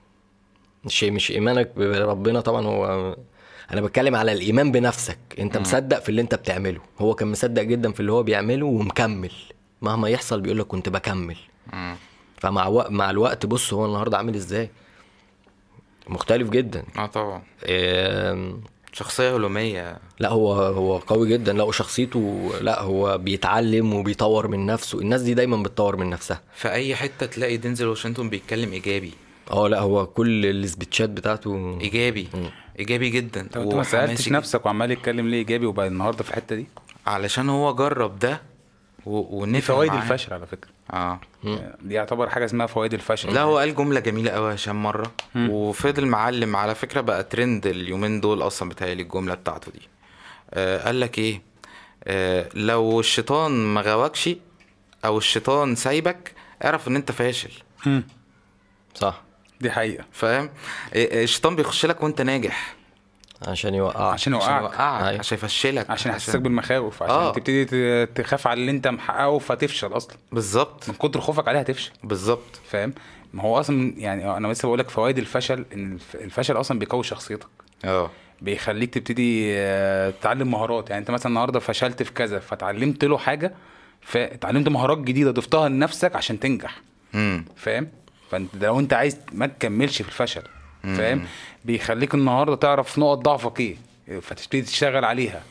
مش مش إيمانك بربنا طبعا هو أنا بتكلم على الإيمان بنفسك. أنت مصدق في اللي أنت بتعمله. هو كان مصدق جدا في اللي هو بيعمله ومكمل. مهما يحصل بيقول لك كنت بكمل. مم. فمع وق... مع الوقت بص هو النهارده عامل إزاي؟ مختلف جدا. آه طبعا. آم، شخصية هلومية. لا هو هو قوي جدا. لا وشخصيته لا هو بيتعلم وبيطور من نفسه. الناس دي دايما بتطور من نفسها. في أي حتة تلاقي دينزل واشنطن بيتكلم إيجابي؟ آه لا هو كل السبيتشات بتاعته إيجابي. إيجابي جدا. طب أنت ما سالتش نفسك وعمال يتكلم ليه إيجابي وبقى النهارده في الحتة دي؟ علشان هو جرب ده و... ونفع فوائد. الفشل على فكرة. آه. دي يعتبر حاجة اسمها فوائد الفشل. لا هو قال جملة جميلة قوي هشام مرة. وفضل معلم على فكرة بقى ترند اليومين دول أصلا بتهيألي الجملة بتاعته دي. آه قال لك إيه؟ آه لو الشيطان ما غواكش أو الشيطان سايبك اعرف إن أنت فاشل. مم. صح. دي حقيقة. فاهم؟ آه، الشيطان بيخش لك وانت ناجح. عشان يوقعك. عشان عشان يوقعك. يوقعك أيوة. عشان يفشلك عشان يحسسك بالمخاوف عشان آه. تبتدي تخاف على اللي انت محققه فتفشل أصلا. بالظبط. من كتر خوفك عليها هتفشل. بالظبط. فاهم؟ ما هو أصلا يعني أنا لسه بقول لك فوائد الفشل إن الف- الفشل أصلا بيقوي شخصيتك. آه. بيخليك تبتدي آه، تتعلم مهارات. يعني انت مثلا النهارده فشلت في كذا فتعلمت له حاجة فتعلمت مهارات جديدة ضفتها لنفسك عشان تنجح. امم فاهم؟ فانت لو انت عايز ما تكملش في الفشل فاهم؟ بيخليك النهارده تعرف نقط ضعفك إيه فتبتدي تشتغل عليها.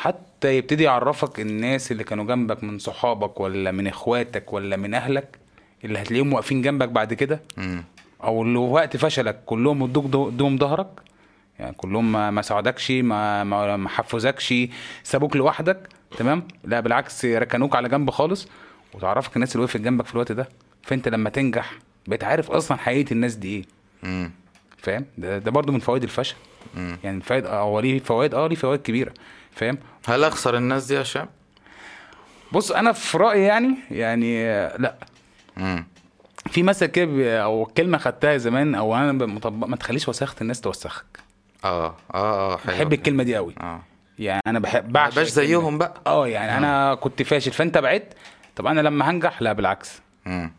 حتى يبتدي يعرفك الناس اللي كانوا جنبك من صحابك ولا من إخواتك ولا من أهلك اللي هتلاقيهم واقفين جنبك بعد كده. أو اللي وقت فشلك كلهم ادوك دو- ادوهم ظهرك. يعني كلهم ما ما ساعدكش ما ما حفزكش سابوك لوحدك تمام؟ لا بالعكس ركنوك على جنب خالص وتعرفك الناس اللي وقفت جنبك في الوقت ده. فأنت لما تنجح بقيت عارف أصلا حقيقة الناس دي إيه. امم فاهم؟ ده, ده برضو من فوائد الفشل. مم. يعني الفوائد هو ليه فوائد؟ آه ليه فوائد كبيرة. فاهم؟ هل أخسر الناس دي يا هشام؟ بص أنا في رأيي يعني يعني آه، لأ. امم في مثل كده أو كلمة خدتها زمان أو أنا مطبق ما تخليش وساخة الناس توسخك. آه آه آه بحب الكلمة دي قوي آه. يعني أنا بحب بعشق زيهم. بقى. آه يعني أنا كنت فاشل. فأنت بعدت طب أنا لما هنجح لا بالعكس. امم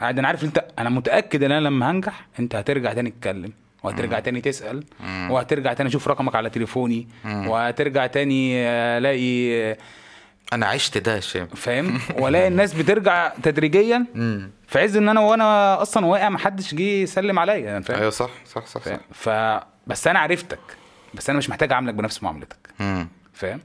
عادي أنا عارف أنت أنا متأكد إن أنا لما هنجح أنت هترجع تاني تتكلم وهترجع تاني تسأل وهترجع تاني أشوف رقمك على تليفوني وهترجع تاني آه، ألاقي آه، أنا عشت ده يا هشام. فاهم؟ *laughs* وألاقي الناس بترجع تدريجيا. في عز إن أنا وأنا أصلا واقع محدش جه يسلم عليا يعني فاهم؟ أيوه صح صح صح صح؟ ف بس أنا عرفتك بس أنا مش محتاج أعاملك بنفس معاملتك فاهم؟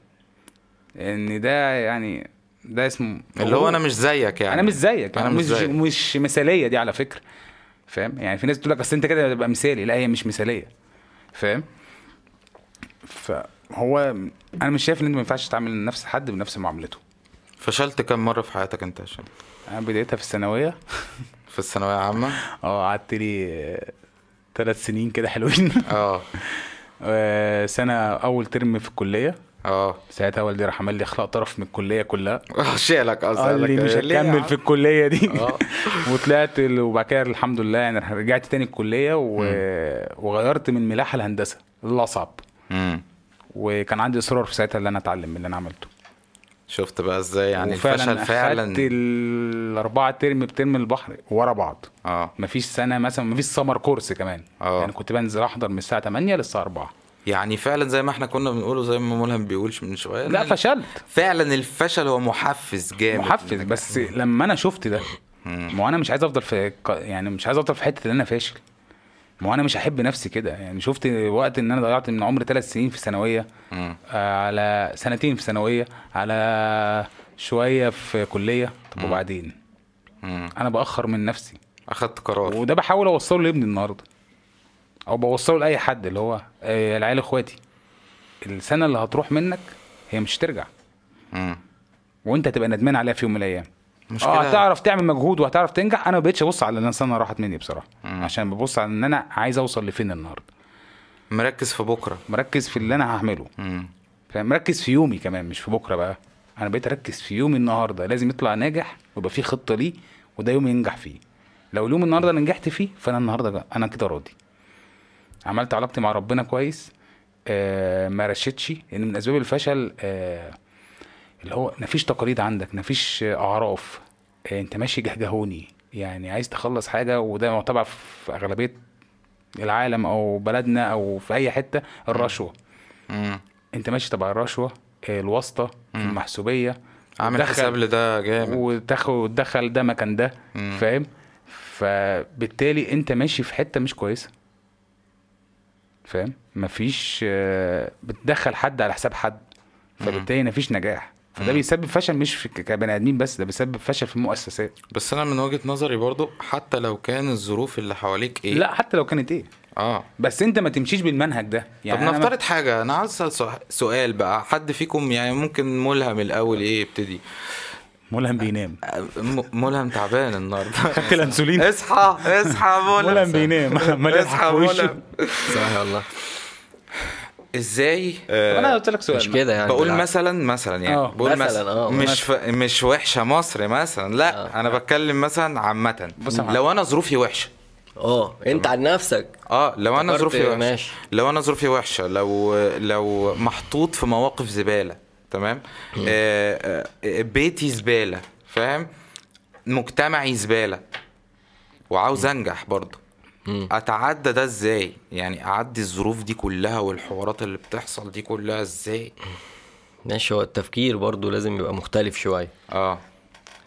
إن ده يعني ده اسمه اللي هو أنا مش زيك يعني. أنا مش زيك أنا مش زيك. مش مثالية دي على فكرة فاهم؟ يعني في ناس تقول لك أصل أنت كده تبقى مثالي. لا هي مش مثالية فاهم؟ فهو أنا مش شايف إن أنت ما ينفعش تعامل نفس حد بنفس معاملته. فشلت كم مرة في حياتك أنت هشام؟ أنا بديتها في الثانوية. *laughs* في الثانوية العامة؟ *laughs* آه قعدت لي ثلاث سنين كده حلوين. آه. *laughs* آه، سنة أول ترم في الكلية. آه. ساعتها والدي راح عمل لي أخلاق طرف من الكلية كلها. شيلك قال قصدي لي مش هتكمل في الكلية دي؟ آه. *laughs* وطلعت وبعد كده الحمد لله يعني رجعت تاني الكلية و... وغيرت من ملاحه لهندسه الأصعب. وكان عندي إصرار في ساعتها اللي أنا أتعلم من اللي أنا عملته. شفت بقى إزاي يعني الفشل فعلا. الأربعة ترم بترم البحر ورا بعض. آه. مفيش سنة مثلا مفيش سمر كورس كمان. آه. يعني كنت بنزل أحضر من الساعة 8 للساعة 4 يعني فعلا زي ما إحنا كنا بنقوله زي ما ملهم بيقولش من شوية. لا فشلت. فعلا الفشل هو محفز جامد. محفز بس لما أنا شفت ده ما أنا مش عايز أفضل في يعني مش عايز أفضل في حتة إن أنا فاشل. ما أنا مش هحب نفسي كده. يعني شفت وقت إن أنا ضيعت من عمري ثلاث سنين في ثانوية على سنتين في ثانوية على شوية في كلية. طب وبعدين. أنا بأخر من نفسي. أخدت قرار. وده بحاول أوصله لابني النهارده. أو بوصله لأي حد اللي هو آه، العيال إخواتي السنة اللي هتروح منك هي مش ترجع مم. وأنت هتبقى ندمان عليها في يوم من الأيام. مشكلة. آه هتعرف تعمل مجهود وهتعرف تنجح. أنا ما بقتش أبص على إن السنة راحت مني بصراحة. عشان ببص على إن أنا عايز أوصل لفين النهارده. مركز في بكرة. مركز في اللي أنا هعمله. مم. مركز في يومي كمان مش في بكرة بقى. أنا بقيت أركز في يومي النهارده. لازم يطلع ناجح ويبقى في خطة ليه وده يوم ينجح فيه. لو اليوم النهارده أنا نجحت فيه فأنا النهارده أنا كده راضي. عملت علاقتي مع ربنا كويس آه ما رشتش لأن من أسباب الفشل آه اللي هو مفيش تقاليد عندك مفيش آه، أعراف آه أنت ماشي جهجهوني. يعني عايز تخلص حاجة وده معتبر في أغلبية العالم أو بلدنا أو في أي حتة الرشوة. مم. أنت ماشي تبع الرشوة الواسطة المحسوبية عامل حساب لده جامد. وتدخل ده مكان ده. فاهم؟ فبالتالي أنت ماشي في حتة مش كويسة. فاهم؟ مفيش آه، بتدخل حد على حساب حد فبالتالي مفيش نجاح. فده بيسبب فشل مش في كبني آدمين بس ده بيسبب فشل في المؤسسات. بس أنا من وجهة نظري برضو حتى لو كان الظروف اللي حواليك إيه؟ لا حتى لو كانت إيه؟ آه. بس أنت ما تمشيش بالمنهج ده. يعني طب أنا ما- نفترض حاجة أنا عايز سؤ- سؤال بقى حد فيكم يعني ممكن ملهم الأول إيه يبتدي؟ ملهم بينام. ملهم تعبان النهاردة. خدت الانسولين. اصحى اصحى ملهم. ملهم بينام. يضحك اصحى ملهم. صحيح والله إزاي؟ أنا قلت لك سؤال مش كده يعني. بقول. مثلا مثلا يعني. آه، بقول مثلاً، آه، مش ف... مش وحشة مصر مثلا. لا آه. أنا بتكلم مثلا عامه. بص يا لو أنا ظروفي وحشة. آه. انت عن نفسك. آه. لو أنا ظروفي وحشة. ماشي. لو أنا ظروفي وحشة. لو لو محطوط في مواقف زبالة. تمام؟ آه آه بيتي زبالة فاهم؟ مجتمعي زبالة. وعاوز انجح برضه. اتعدى ده إزاي؟ يعني اعدي الظروف دي كلها والحوارات اللي بتحصل دي كلها إزاي؟ ماشي هو التفكير برضو لازم يبقى مختلف شوية. آه.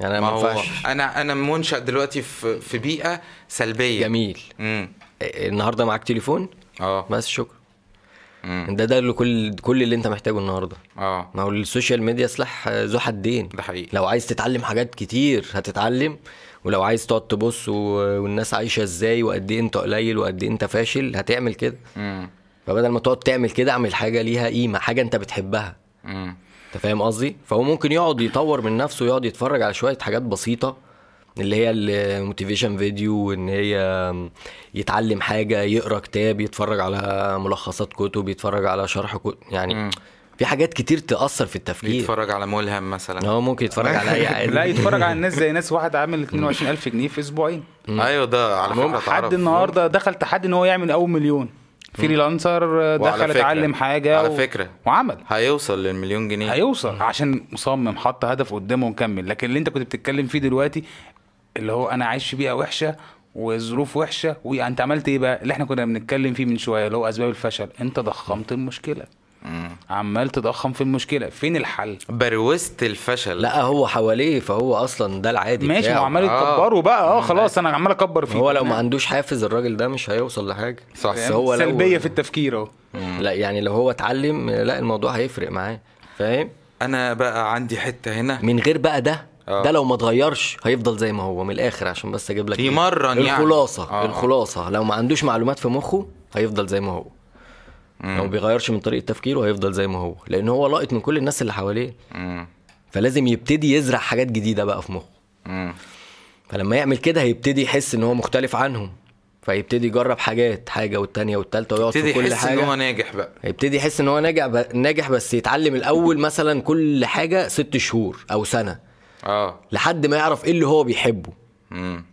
يعني أنا ما هو أنا أنا منشأ دلوقتي في في بيئة سلبية. جميل. امم إيه، النهارده معاك تليفون؟ آه. بس شكرا. مم. ده ده اللي كل كل اللي انت محتاجه النهارده. آه. ما هو ال social media سلاح ذو حدين. ده حقيقي. لو عايز تتعلم حاجات كتير هتتعلم ولو عايز تقعد تبص و... والناس عايشة إزاي وقد إيه انت قليل وقد إيه انت فاشل هتعمل كده. امم فبدل ما تقعد تعمل كده اعمل حاجة ليها قيمة حاجة انت بتحبها. امم انت فاهم قصدي؟ فهو ممكن يقعد يطور من نفسه ويقعد يتفرج على شوية حاجات بسيطة. اللي هي ال motivation video ان هي يتعلم حاجة يقرأ كتاب يتفرج على ملخصات كتب يتفرج على شرح كتب يعني مم. في حاجات كتير تأثر في التفكير. يتفرج على ملهم مثلا. هو ممكن يتفرج على أي عادي لا يتفرج على الناس زي ناس واحد عامل 22000 جنيه في أسبوعين. أيوه ده على فكرة حد. النهارده دخل تحدي إن هو يعمل أول مليون. فريلانسر دخل اتعلم حاجة على و... فكرة. وعمل. هيوصل للمليون جنيه. هيوصل عشان مصمم حط هدف قدامه ومكمل. لكن اللي أنت كنت بتتكلم فيه دلوقتي اللي هو أنا عايش في بيئة وحشة وظروف وحشة وانت عملت إيه بقى؟ اللي إحنا كنا بنتكلم فيه من شوية اللي هو أسباب الفشل. أنت ضخمت المشكلة. عمال تضخم في المشكلة. فين الحل؟ بروزت الفشل. لا هو حواليه فهو أصلا ده العادي ماشي ما. هو عمال آه. يكبروا بقى. آه خلاص أنا عمال أكبر فيه. هو لو ما عندوش حافز الراجل ده مش هيوصل لحاجة. صح. بس هو لو سلبية في التفكير أهو. لا يعني لو هو اتعلم لا الموضوع هيفرق معاه. فاهم؟ أنا بقى عندي حتة هنا. من غير بقى ده آه. ده لو ما اتغيرش هيفضل زي ما هو من الآخر عشان بس أجيب لك؟ يمرن يعني. الخلاصة آه. الخلاصة لو ما عندوش معلومات في مخه هيفضل زي ما هو لو ما بيغيرش من طريقة تفكيره هيفضل زي ما هو لأن هو لاقط من كل الناس اللي حواليه مم. فلازم يبتدي يزرع حاجات جديدة بقى في مخه مم. فلما يعمل كده هيبتدي يحس إن هو مختلف عنهم فيبتدي يجرب حاجات حاجة والتانية والتالتة ويقعد في كل يحس إن حاجة هو ناجح بقى هيبتدي يحس إن هو ناجح ب... ناجح بس يتعلم الأول مثلا كل حاجة ست شهور أو سنة آه. لحد ما يعرف إيه اللي هو بيحبه. مم.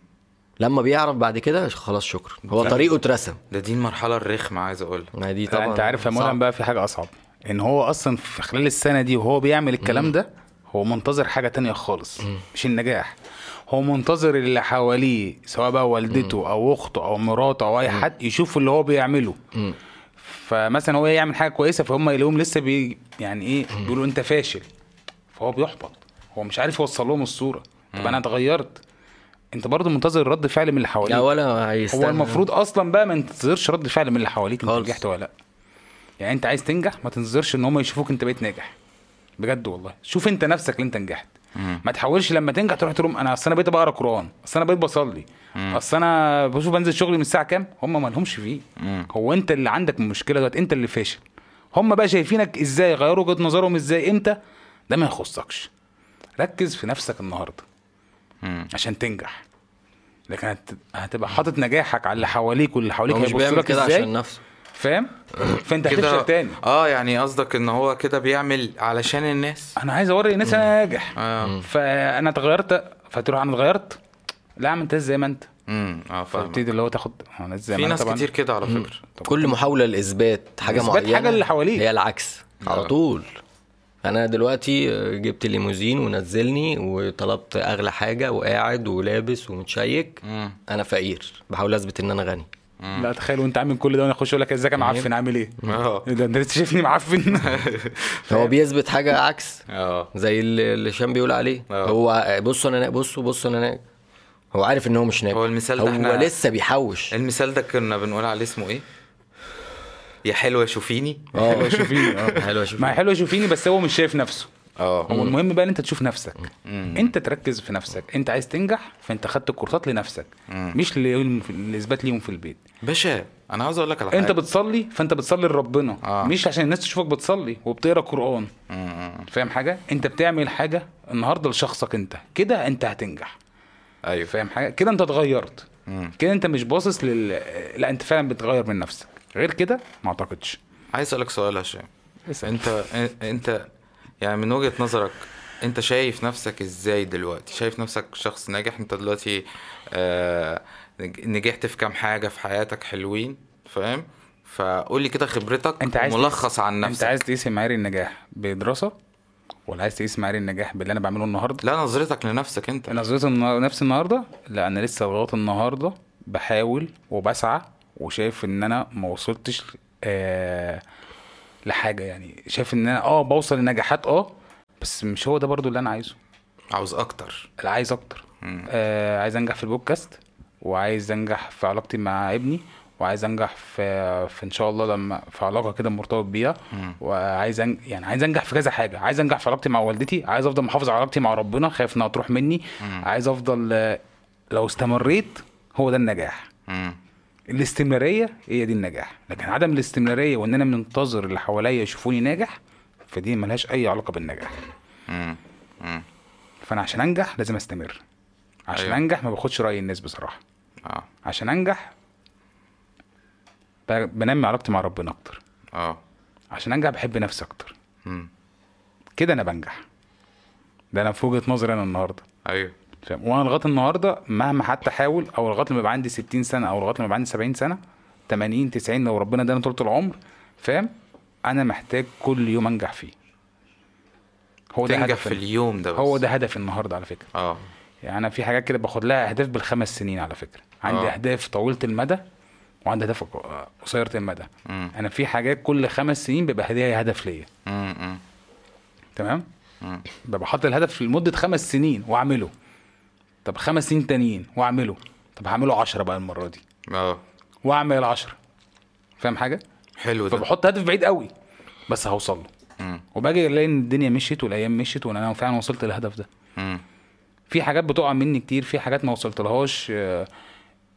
لما بيعرف بعد كده خلاص شكرا. هو طريقه اترسم. ده دي المرحلة الرخمة عايز أقول. ما دي طبعا أنت عارف يا. مولان بقى في حاجة أصعب. إن هو أصلا في خلال السنة دي وهو بيعمل الكلام ده هو منتظر حاجة تانية خالص. مش النجاح. هو منتظر اللي حواليه سواء بقى والدته أو أخته أو مراته أو أي حد يشوفوا اللي هو بيعمله. فمثلا هو يعمل حاجة كويسة فهم يلاقوهم لسه بي يعني إيه بيقولوا أنت فاشل. فهو بيحبط. هو مش عارف يوصل لهم الصورة. طب أنا اتغيرت. أنت برضه منتظر رد فعل من اللي حواليك. لا ولا هيستنى. هو المفروض أصلا بقى ما تنتظرش رد فعل من اللي حواليك أنت. نجحت ولا لأ؟ يعني أنت عايز تنجح ما تنتظرش إن هم يشوفوك أنت بقيت ناجح. بجد والله. شوف أنت نفسك اللي أنت نجحت. ما تحاولش لما تنجح تروح تقول أنا أصل أنا بقيت بقرأ قرآن أصل أنا بقيت بصلي. أصل أنا بشوف بنزل شغلي من الساعة كام؟ هم ما لهمش فيه. هو أنت اللي عندك المشكلة دلوقتي أنت اللي فاشل. هم بقى شايفينك إزاي غيروا وجهة نظرهم إزاي إمتى؟ ده ما يخصكش. ركز في نفسك النهارده مم. عشان تنجح. لكن هت... هتبقى حاطط نجاحك على اللي حواليك واللي حواليك مش هيبصوا بيعمل لك كده عشان نفسه. فاهم؟ فأنت هتفشل تاني. آه يعني قصدك إن هو كده بيعمل علشان الناس. أنا عايز أوري الناس أنا ناجح. آه. فأنا اتغيرت. فتروح أنا اتغيرت. لا عم انت زي ما أنت؟ امم آه فبتبتدي اللي هو تاخد هو ناس زي في ناس طبعاً. كتير كده على فكرة. كل محاولة لإثبات حاجة معينه حاجة اللي حواليك. هي العكس على آه. طول. أنا دلوقتي جبت الليموزين ونزلني وطلبت أغلى حاجة وقاعد ولابس ومتشيك مم. أنا فقير. بحاول أثبت إن أنا غني. لا تخيل وأنت عامل كل ده وأنا أخش أقول لك إزيك يا معفن عامل إيه؟ آه. إيه ده أنت لسه شايفني معفن. *laughs* هو بيثبت حاجة عكس آه. زي اللي اللي هشام بيقول عليه. آه. هو بصوا أنا نا- بصوا بصوا أنا هو عارف إن هو مش ناجح. هو المثال ده هو احنا- لسه بيحوش. المثال ده كنا بنقول عليه اسمه إيه؟ يا حلوة شوفيني. آه شوفيني آه. *laughs* حلوة شوف ما حلو شوفيني بس هو مش شايف نفسه. آه هو المهم بقى إن أنت تشوف نفسك. أنت تركز في نفسك. أنت عايز تنجح فأنت خدت الكورسات لنفسك. مش ليهم- لإثبات ليهم في البيت. باشا أنا عاوز أقول لك على حاجة. انت بتصلي فأنت بتصلي لربنا. آه. مش عشان الناس تشوفك بتصلي وبتقرأ قرآن. مم. فاهم حاجة؟ أنت بتعمل حاجة النهارده لشخصك أنت. كده أنت هتنجح. أيوه. فاهم حاجة؟ كده أنت اتغيرت. مم. كده أنت مش باصص لل لا أنت فعلا بتغير من نفسك. غير كده ما اعتقدش. عايز أسألك سؤال يا هشام. انت انت يعني من وجهة نظرك انت شايف نفسك إزاي دلوقتي؟ شايف نفسك شخص ناجح؟ انت دلوقتي آه نج- نجحت في كام حاجة في حياتك حلوين فاهم؟ فقول لي كده خبرتك انت عايز ملخص عن انت نفسك عايز تقيس معايير النجاح بدراسة؟ ولا عايز تقيس معايير النجاح باللي أنا بعمله النهارده؟ لا نظرتك لنفسك انت. نظرتي النا- نفسي النهارده؟ لا أنا لسه لغاية النهارده بحاول وبسعى وشايف إن أنا ما وصلتش آه لحاجة يعني. شايف إن أنا آه بوصل لنجاحات آه بس مش هو ده برضو اللي أنا عايزه. عاوز أكتر. لا عايز أكتر. مم. آه عايز أنجح في البودكاست وعايز أنجح في علاقتي مع ابني وعايز أنجح في في إن شاء الله لما في علاقة كده مرتبط بيها. مم. وعايز أن... يعني عايز أنجح في كذا حاجة. عايز أنجح في علاقتي مع والدتي عايز أفضل محافظ على علاقتي مع ربنا خايف إنها تروح مني. عايز أفضل آه، لو استمريت هو ده النجاح. مم. الاستمرارية هي دي النجاح لكن عدم الاستمرارية وإن أنا منتظر اللي حواليا يشوفوني ناجح فدي ملهاش أي علاقة بالنجاح. مم. مم. فأنا عشان أنجح لازم أستمر. عشان أيوة. أنجح ما باخدش رأي الناس بصراحة. آه. عشان أنجح بنمي علاقتي مع ربنا أكتر. آه. عشان أنجح بحب نفسي أكتر. كده أنا بنجح. ده أنا في وجهة نظري أنا النهارده. أيوه. فاهم. وأنا لغاية النهارده مهما حتى أحاول أو لغاية لما يبقى عندي 60 سنة أو لغاية لما يبقى عندي 70 سنة 80 90 لو ربنا اداني طول العمر فاهم أنا محتاج كل يوم أنجح فيه. هو ده هدف في اليوم ده بس. هو ده هدفي النهارده على فكرة. آه. يعني أنا في حاجات كده باخد لها أهداف بالخمس سنين على فكرة. عندي آه. أهداف طويلة المدى وعندي أهداف قصيرة المدى. مم. أنا في حاجات كل خمس سنين بيبقى هديها هدف ليا. تمام. ببقى حاطط الهدف لمدة خمس سنين وأعمله. طب خمس سنين تانيين واعمله. طب هعمله عشرة بقى المرة دي. آه. واعمل عشرة. فاهم حاجة؟ حلو ده. فبحط هدف بعيد قوي بس هوصل له. وباجي ألاقي إن الدنيا مشيت والأيام مشيت وأنا فعلا وصلت للهدف ده. مم. في حاجات بتقع مني كتير في حاجات ما وصلت لهاش آه،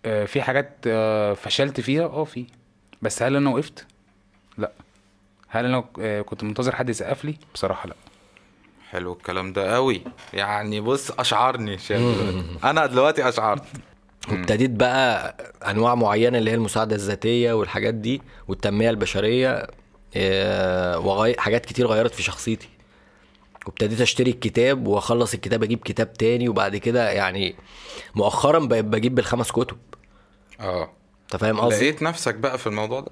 آه، في حاجات آه، فشلت فيها. آه في. بس هل أنا وقفت؟ لا. هل أنا كنت منتظر حد يسقف لي؟ بصراحة لا. حلو الكلام ده قوي. يعني بص أشعرني شايف. أنا دلوقتي أشعرت. وابتديت بقى أنواع معينة اللي هي المساعدة الذاتية والحاجات دي والتنمية البشرية آه، وغي... حاجات كتير غيرت في شخصيتي. وابتديت أشتري الكتاب وأخلص الكتاب أجيب كتاب تاني وبعد كده يعني مؤخرا بقيت بجيب بالخمس كتب. آه. أنت فاهم قصدي؟ لقيت نفسك بقى في الموضوع ده؟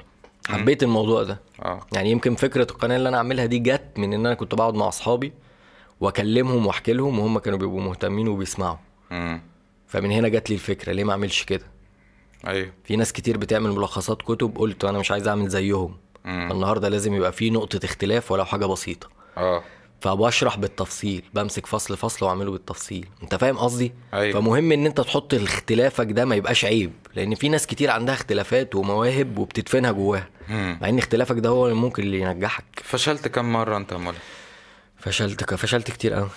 حبيت الموضوع ده. آه. يعني يمكن فكرة القناة اللي أنا أعملها دي جت من إن أنا كنت بقعد مع أصحابي. واكلمهم واحكي لهم وهم كانوا بيبقوا مهتمين وبيسمعوا. امم فمن هنا جات لي الفكرة ليه ما أعملش كده؟ أيوه. في ناس كتير بتعمل ملخصات كتب قلت أنا مش عايز أعمل زيهم. مم. النهارده لازم يبقى في نقطة اختلاف ولو حاجة بسيطة. آه. فبشرح بالتفصيل بمسك فصل فصل وأعمله بالتفصيل. أنت فاهم قصدي؟ أيوة. فمهم إن أنت تحط اختلافك ده ما يبقاش عيب لأن في ناس كتير عندها اختلافات ومواهب وبتدفنها جواها. مم. مع إن اختلافك ده هو اللي ممكن اللي ينجحك. فشلت كم مرة أنت يا فشلت فشلت كتير قوي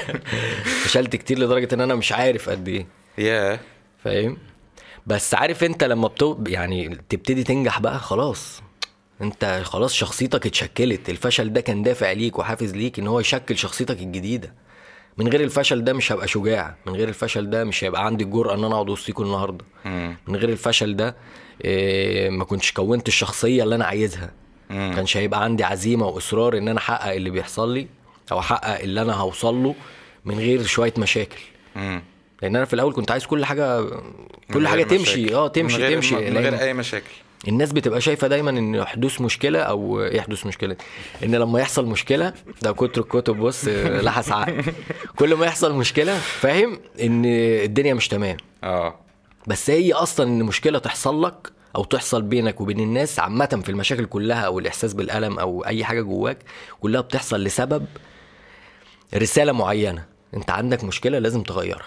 *laughs* فشلت كتير لدرجة إن أنا مش عارف قد إيه. ياه فاهم؟ بس عارف أنت لما بتو... يعني تبتدي تنجح بقى خلاص. أنت خلاص شخصيتك اتشكلت. الفشل ده كان دافع ليك وحافز ليك إن هو يشكل شخصيتك الجديدة. من غير الفشل ده مش هبقى شجاع. من غير الفشل ده مش هيبقى عندي الجرأة إن أنا أقعد وسطيكوا النهارده. من غير الفشل ده إيه ما كنتش كونت الشخصية اللي أنا عايزها. مم. كانش هيبقى عندي عزيمة وإصرار إن أنا أحقق اللي بيحصل لي أو أحقق اللي أنا هوصل له من غير شوية مشاكل. مم. لأن أنا في الأول كنت عايز كل حاجة كل حاجة مشاكل. تمشي آه تمشي من غير تمشي. من غير أي مشاكل. الناس بتبقى شايفة دايما إن حدوث مشكلة أو يحدث مشكلة. إن لما يحصل مشكلة ده كتر الكتب بص *laughs* لحس عقل. كل ما يحصل مشكلة فاهم؟ إن الدنيا مش تمام. آه. بس هي أصلا إن مشكلة تحصل لك أو تحصل بينك وبين الناس عامة في المشاكل كلها أو الإحساس بالألم أو أي حاجة جواك كلها بتحصل لسبب رسالة معينة. أنت عندك مشكلة لازم تغيرها.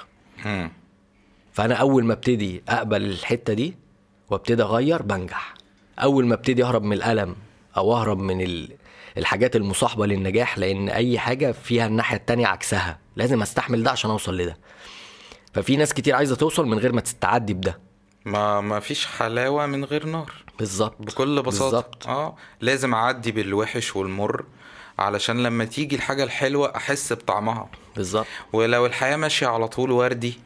فأنا أول ما أبتدي أقبل الحتة دي وأبتدي أغير بنجح. أول ما أبتدي أهرب من الألم أو أهرب من ال... الحاجات المصاحبة للنجاح لأن أي حاجة فيها الناحية التانية عكسها. لازم أستحمل ده عشان أوصل لده. ففي ناس كتير عايزة توصل من غير ما تستعدي بده. ما ما فيش حلاوة من غير نار. بالظبط. بكل بساطة. بالظبط. آه. لازم أعدي بالوحش والمر علشان لما تيجي الحاجة الحلوة أحس بطعمها. بالظبط. ولو الحياة ماشية على طول وردي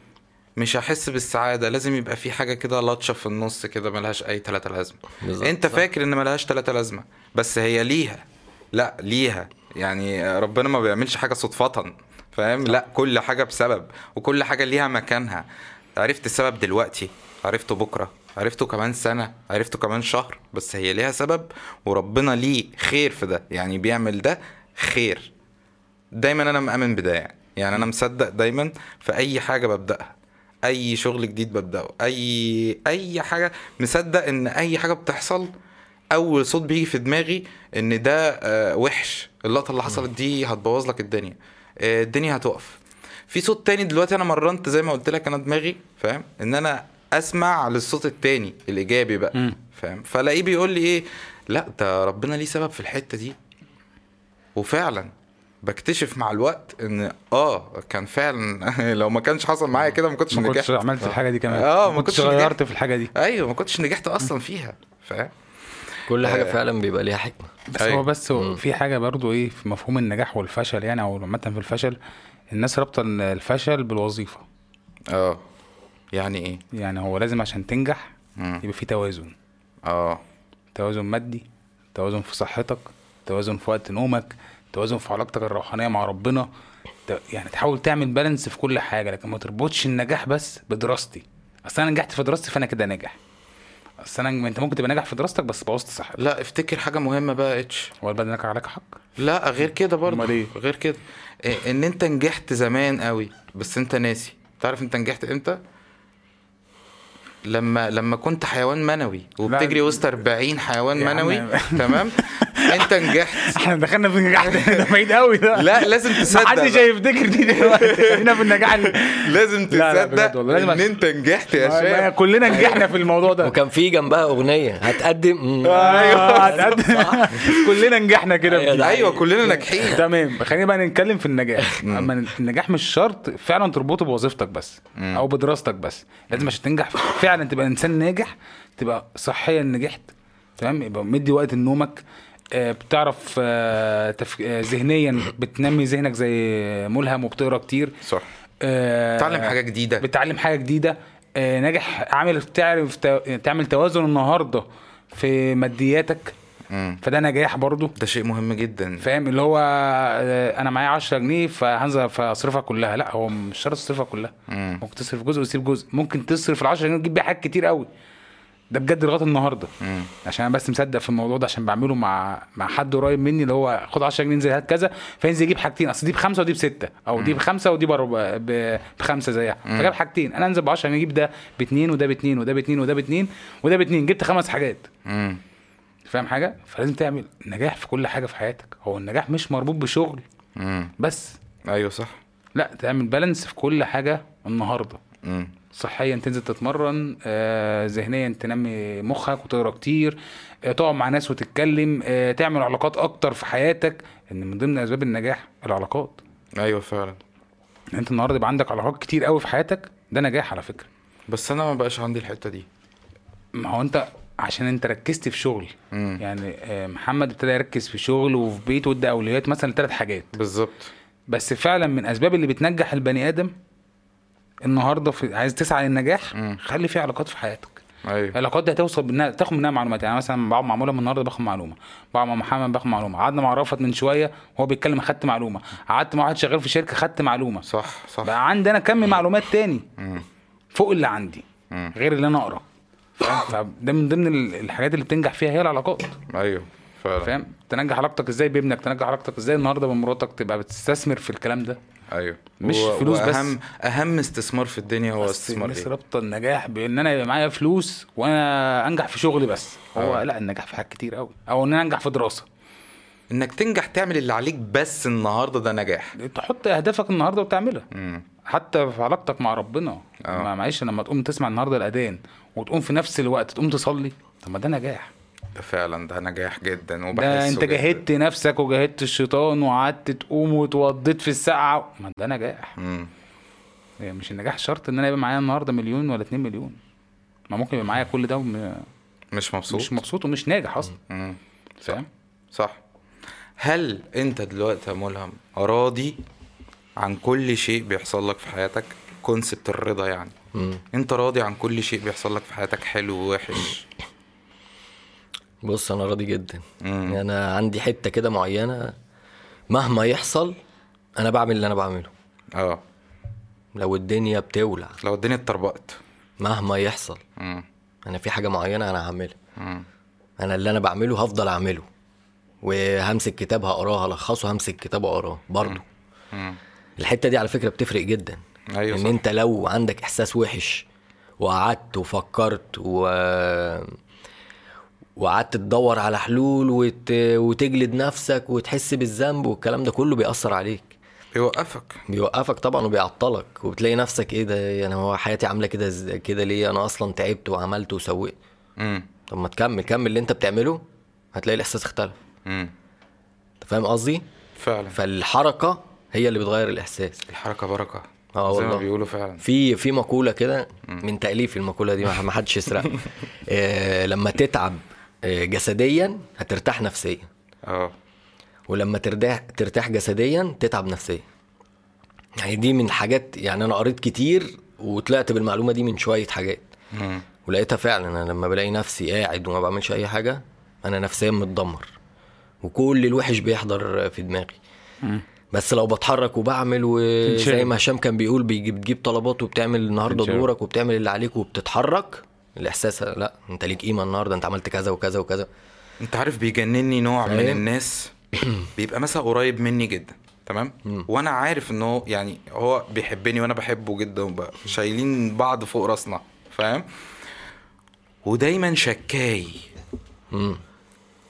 مش هحس بالسعادة. لازم يبقى في حاجة كده لطشة في النص كده ملهاش أي تلاتة لازمة. بالظبط، أنت صح. فاكر إن ملهاش تلاتة لازمة بس هي ليها. لا ليها. يعني ربنا ما بيعملش حاجة صدفة فاهم؟ لا كل حاجة بسبب وكل حاجة ليها مكانها. عرفت السبب دلوقتي؟ عرفته بكرة عرفته كمان سنة عرفته كمان شهر بس هي ليها سبب وربنا ليه خير في ده. يعني بيعمل ده خير. دايما أنا مؤمن بده يعني. يعني أنا مصدق دايما في أي حاجة ببدأها. أي شغل جديد ببدأه. أي أي حاجة مصدق إن أي حاجة بتحصل أول صوت بيجي في دماغي إن ده آه، وحش. اللقطة اللي حصلت دي هتبوظ لك الدنيا. آه، الدنيا هتقف. في صوت تاني دلوقتي أنا مرنت زي ما قلت لك أنا دماغي فاهم؟ إن أنا أسمع للصوت التاني الإيجابي بقى مم. فاهم؟ فلاقيه بيقول لي إيه لا ده ربنا ليه سبب في الحتة دي. وفعلا بكتشف مع الوقت إن آه كان فعلا *laughs* لو ما كانش حصل معايا كده ما كنتش ما كنتش نجحت. عملت الحاجة دي كمان. آه، ما كنتش غيرت نجحت. في الحاجة دي. أيوه ما كنتش نجحت أصلا فيها فاهم؟ كل حاجة آه. فعلا بيبقى ليها حكمة. بس أيوة. هو بس هو في حاجة برضو إيه في مفهوم النجاح والفشل يعني أو عامة في الفشل الناس رابطة الفشل بالوظيفة. آه. يعني إيه؟ يعني هو لازم عشان تنجح مم. يبقى في توازن. آه. توازن مادي توازن في صحتك توازن في وقت نومك توازن في علاقتك الروحانية مع ربنا. يعني تحاول تعمل بالانس في كل حاجة لكن ما تربطش النجاح بس بدراستي. أصل أنا نجحت في دراستي فأنا كده ناجح. أصل أنا أنت ممكن تبقى ناجح في دراستك بس بوظت صحتك. لا افتكر حاجة مهمة بقى اتش هو البلد نجح عليك حق؟ لا غير كده برضه. أمال إيه؟ غير كده. إيه إن أنت نجحت زمان قوي بس أنت ناسي. تعرف أنت نجحت إمتى؟ لما لما كنت حيوان منوي وبتجري وسط 40 حيوان عم. منوي *laughs* تمام؟ أنت نجحت. إحنا دخلنا في النجاح ده بعيد قوي ده. لا لازم تصدق محدش. هيفتكر دي دلوقتي. خلينا في النجاح ال- لازم تصدق إن أنت نجحت يا شباب كلنا نجحنا في الموضوع ده. وكان في جنبها أغنية هتقدم. *laughs* أيوه هتقدم. *laughs* كلنا نجحنا كده. أيوة، ده أيوه كلنا ناجحين. تمام. خلينا بقى نتكلم في النجاح. أما النجاح مش شرط فعلا تربطه بوظيفتك بس أو بدراستك بس. لازم عشان تنجح فعلا تبقى إنسان ناجح تبقى صحيا نجحت تمام؟ يبقى مدي وقت لنومك آه، بتعرف آه، تف... آه، ذهنيا بتنمي ذهنك زي ملهم وبتقرأ كتير. صح. آه، تعلم حاجة جديدة. بتتعلم حاجة جديدة. ناجح عامل تعرف ت- تعمل توازن النهارده في مادياتك. مم. فده نجاح برضو ده شيء مهم جدا. فاهم؟ اللي هو آه، أنا معايا 10 جنيه فهنزل فاصرفها كلها. لا هو مش شرط تصرفها كلها. مم. ممكن تصرف جزء وتسيب جزء. ممكن تصرف ال 10 جنيه وتجيب بيها حاجات كتير قوي. ده بجد لغاية النهارده. مم. عشان أنا بس مصدق في الموضوع ده عشان بعمله مع مع حد قريب مني اللي هو خد 10 جنيه انزل هات كذا. فينزل يجيب حاجتين. أصل دي بخمسة ودي بستة. أو دي بخمسة ودي بربع- بخمسة زيها. فجاب حاجتين. أنا أنزل ب 10 جنيه أجيب ده باثنين وده باثنين وده باثنين وده باثنين وده باثنين جبت خمس حاجات. مم. فاهم حاجة؟ فلازم تعمل نجاح في كل حاجة في حياتك. هو النجاح مش مربوط بشغل. مم. بس. أيوه صح. لا تعمل بالانس في كل حاجة النهارده. مم. صحيا تنزل تتمرن آه، ذهنيا تنمي مخك وتقرأ كتير آه، تقعد مع ناس وتتكلم آه، تعمل علاقات أكتر في حياتك. إن من ضمن أسباب النجاح العلاقات. أيوه فعلا. إن أنت النهارده يبقى عندك علاقات كتير قوي في حياتك ده نجاح على فكرة. بس أنا ما بقاش عندي الحتة دي. ما هو أنت عشان انت ركزت في شغل. مم. يعني آه، محمد ابتدى يركز في شغل وفي بيته وادى أولويات مثلا ثلاث حاجات. بالظبط. بس فعلا من أسباب اللي بتنجح البني آدم النهارده في عايز تسعى للنجاح مم. خلي في علاقات في حياتك. أيوه. العلاقات دي هتوصل منها تاخد منها معلومات. يعني مثلا بقعد مع مولى النهارده باخد معلومة. بقعد مع محمد باخد معلومة. قعدنا مع رافت من شوية وهو بيتكلم اخدت معلومة. قعدت مع واحد شغال في شركة خدت معلومة. صح صح. بقى عندي أنا كم معلومات تاني مم. فوق اللي عندي مم. غير اللي أنا أقرأ. فاهم فده من ضمن ال- الحاجات اللي بتنجح فيها هي العلاقات. أيوه فعلا. فاهم؟ تنجح علاقتك إزاي بابنك؟ تنجح علاقتك إزاي النهارده بمراتك؟ تبقى بتستثمر في الكلام ده. أيوه. مش و- فلوس بس. واهم أهم استثمار في الدنيا هو بس استثمار الناس إيه؟ رابطة النجاح بإن أنا يبقى معايا فلوس وأنا أنجح في شغلي بس. هو آه. لأ النجاح في حاجات كتير قوي أو إن أنا أنجح في دراسة. إنك تنجح تعمل اللي عليك بس النهارده ده نجاح. تحط أهدافك النهارده وتعملها. امم حتى في علاقتك مع ربنا. آه. ما- معلش لما تقوم تسمع النهارده الأذان وتقوم في نفس الوقت تقوم تصلي طب ما ده نجاح. ده فعلا ده نجاح جدا وبحسه ده أنت. جاهدت نفسك وجاهدت الشيطان وقعدت تقوم وتوضيت في السقعه ما ده نجاح. امم يعني مش النجاح شرط إن أنا يبقى معايا النهارده مليون ولا اتنين مليون. ما ممكن يبقى معايا كل ده وم- مش مبسوط. مش مبسوط ومش ناجح أصلا. مم. فاهم؟ صح. هل أنت دلوقتي يا ملهم راضي عن كل شيء بيحصل لك في حياتك كونسبت الرضا يعني. مم. انت راضي عن كل شيء بيحصل لك في حياتك حلو ووحش بص أنا راضي جدا. مم. يعني أنا عندي حتة كده معينة مهما يحصل أنا بعمل اللي أنا بعمله. آه. لو الدنيا بتولع. لو الدنيا اتطربقت. مهما يحصل. مم. أنا في حاجة معينة أنا هعملها. مم. أنا اللي أنا بعمله هفضل أعمله. وهمسك كتاب هقراه هلخصه همسك كتاب أقراه. برضه مم. الحتة دي على فكرة بتفرق جدا. أيوه إن صح. أنت لو عندك إحساس وحش وقعدت وفكرت و وقعدت تدور على حلول وت... وتجلد نفسك وتحس بالذنب والكلام ده كله بيأثر عليك. بيوقفك. بيوقفك طبعا وبيعطلك وبتلاقي نفسك إيه ده يعني هو حياتي عاملة كده إز- كده ليه؟ أنا أصلا تعبت وعملت وسويت. طب ما تكمل كمل اللي أنت بتعمله هتلاقي الإحساس اختلف. مم. أنت فاهم قصدي؟ فعلا. فالحركة هي اللي بتغير الإحساس. الحركة بركة. آه زي ما والله. بيقولوا فعلا. في في مقولة كده من تأليف المقولة دي ما حدش يسرقها *laughs* آه لما تتعب آه، جسديا هترتاح نفسيا. آه. ولما ترتاح ترتاح جسديا تتعب نفسيا. يعني دي من حاجات يعني أنا قريت كتير وطلعت بالمعلومة دي من شوية حاجات. مم. ولقيتها فعلا أنا لما بلاقي نفسي قاعد وما بعملش أي حاجة أنا نفسيا متدمر. وكل الوحش بيحضر في دماغي. بس لو بتحرك وبعمل وزي. ما هشام كان بيقول بيجيب بتجيب طلبات وبتعمل النهارده. دورك وبتعمل اللي عليك وبتتحرك الإحساس لا أنت ليك قيمة النهارده أنت عملت كذا وكذا وكذا أنت عارف بيجنني نوع من؟ الناس *clears throat* بيبقى مثلا قريب مني جدا تمام وأنا عارف إن هو يعني هو بيحبني وأنا بحبه جدا شايلين بعض فوق راسنا فاهم ودايما شكاي مم.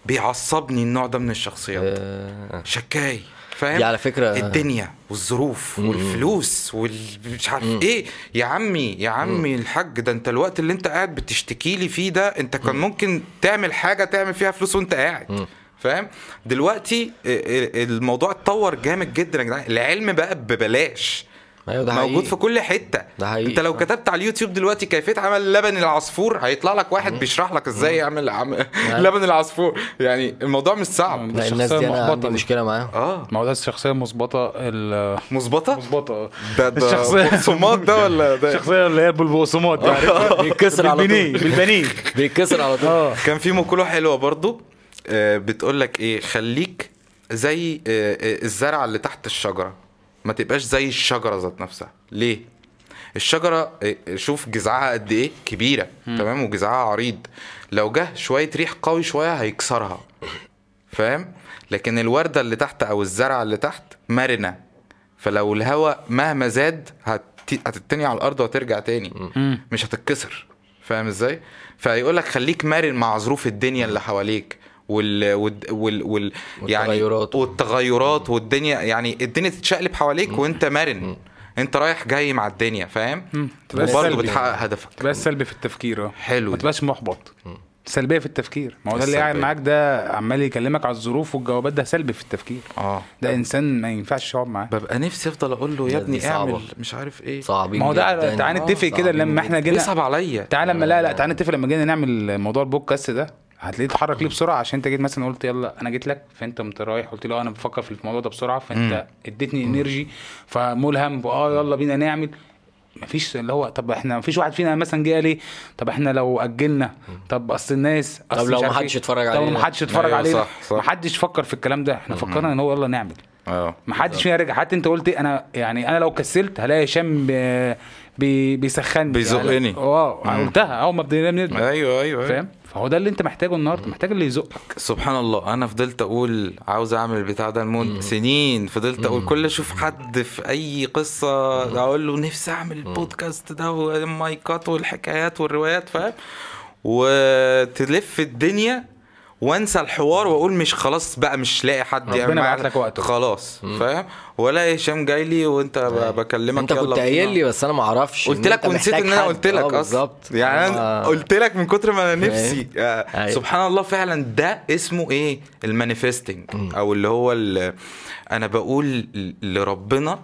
بيعصبني النوع ده من الشخصيات آه، شكاي فاهم؟ على فكرة- الدنيا والظروف والفلوس والمش عارف إيه. يا عمي يا عمي الحاج ده أنت الوقت اللي أنت قاعد بتشتكي لي فيه ده أنت كان ممكن تعمل حاجة تعمل فيها فلوس وأنت قاعد فاهم؟ دلوقتي ال- ال- الموضوع اتطور جامد جدا يا جدعان. العلم بقى ببلاش. أيوه ده موجود حقيقي. في كل حتة. ده حقيقي أنت لو. كتبت على اليوتيوب دلوقتي كيفية عمل لبن العصفور هيطلع لك واحد بيشرح لك إزاي يعمل عم... *laughs* لبن العصفور. يعني الموضوع مش صعب. لا الناس دي أنا عندي دي. مشكلة معاهم. آه. ما هو ده الشخصية المظبطة ال- مظبطة؟ مظبطة. ده ده الشخصية- بقسماط ده ولا ده؟ الشخصية اللي هي بالبقسماط؟ *laughs* بيتكسر على طول. بالبنيه بيتكسر على طول. آه. كان في مقولة حلوة برضو آه، بتقول لك إيه؟ خليك زي آه، آه، الزرعة اللي تحت الشجرة. ما تبقاش زي الشجرة ذات نفسها. ليه؟ الشجرة آه، شوف جذعها قد إيه؟ كبيرة تمام؟ وجذعها عريض. لو جه شوية ريح قوي شوية هيكسرها فاهم؟ لكن الوردة اللي تحت أو الزرعة اللي تحت مرنة. فلو الهواء مهما زاد هت- هتتني على الأرض وهترجع تاني. مش هتتكسر فاهم إزاي؟ فيقول لك خليك مرن مع ظروف الدنيا اللي حواليك. وال وال وال, وال يعني والتغيرات. والتغيرات والدنيا يعني الدنيا تتشقلب حواليك وانت مرن. انت رايح جاي مع الدنيا فاهم؟ وبرضه سلبي. بتحقق هدفك. تبقى سلبي في التفكير آه. حلو ما. تبقاش محبط. سلبية في التفكير. ما هو ده اللي قاعد. معاك ده عمال يكلمك على الظروف والجوابات ده سلبي في التفكير. آه. ده إنسان ما ينفعش تقعد معاه. ببقى نفسي أفضل أقول له يا ابني. اعمل مش عارف إيه. صعبين ما هو ده. تعالى آه، نتفق كده لما إحنا. جينا بيصعب عليا. تعالى لما لا لا تعالى نتفق لما جينا نعمل موضوع البودكاست ده. هتلاقيه اتحرك ليه بسرعة؟ عشان انت جيت مثلا قلت يلا أنا جيت لك فأنت قمت رايح قلت له أنا بفكر في الموضوع ده بسرعة فأنت اديتني انرجي فملهم آه يلا بينا نعمل. مفيش اللي هو طب إحنا مفيش واحد فينا مثلا جه قال إيه؟ طب إحنا لو أجلنا طب أصل الناس طب أصل لو مش عارف محدش إيه. اتفرج طب علينا. ما حدش اتفرج أيوة، علينا. صح. محدش فكر في الكلام ده. إحنا فكرنا إن هو يلا نعمل. آه ما حدش فينا رجع. حتى أنت قلت أنا يعني أنا لو كسلت هلاقي هشام بيسخني بيزقني. يعني- آه قلتها. أول ما بدينا أيوه أيوه. فاهم؟ فهو ده اللي انت محتاجه النهارده محتاج اللي يزقك. سبحان الله أنا فضلت أقول عاوز أعمل البتاع ده لمدة سنين فضلت أقول كل أشوف حد في أي قصة أقول له نفسي أعمل البودكاست ده والمايكات والحكايات والروايات فاهم؟ وتلف الدنيا وانسى الحوار واقول مش خلاص بقى مش لاقي حد ربنا. بعت لك وقته. خلاص فاهم ولا هشام جاي لي وانت ب- بكلمك أنت كنت قايل. لي بس أنا ما أعرفش قلت لك ونسيت إن أنا. قلت لك آه أصلا بالظبط يعني أنا آه. قلت لك من كتر ما أنا نفسي آه، أيوة. سبحان الله فعلا ده اسمه إيه المانيفستنج أو اللي هو ال- أنا بقول لربنا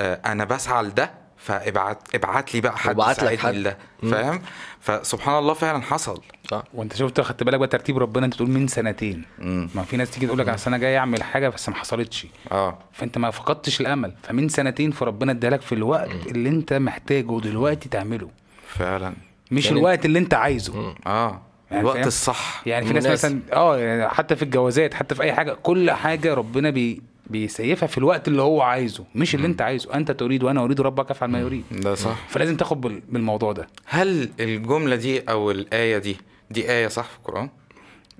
آه، أنا بسعى لده فابعت ابعت لي بقى حد يساعدني. لده فاهم فسبحان الله فعلا حصل صح. وانت شفت خدت بالك بقى ترتيب ربنا انت تقول من سنتين. مم. ما في ناس تيجي تقول لك اصل أنا جاي اعمل حاجة بس ما حصلتش. آه. فانت ما فقدتش الأمل. فمن سنتين فربنا ادالك في الوقت اللي انت محتاجه دلوقتي تعمله. فعلا. مش يعني- الوقت اللي انت عايزه. آه. يعني الوقت؟ الصح. يعني في ناس. مثلا آه يعني حتى في الجوازات حتى في أي حاجة كل حاجة ربنا بي بيسيفها في الوقت اللي هو عايزه مش اللي انت عايزه. أنت تريد وأنا أريد ربك افعل ما يريد. ده صح. فلازم تاخد بال- بالموضوع ده. هل الجملة دي أو الآية دي دي آية صح في القرآن؟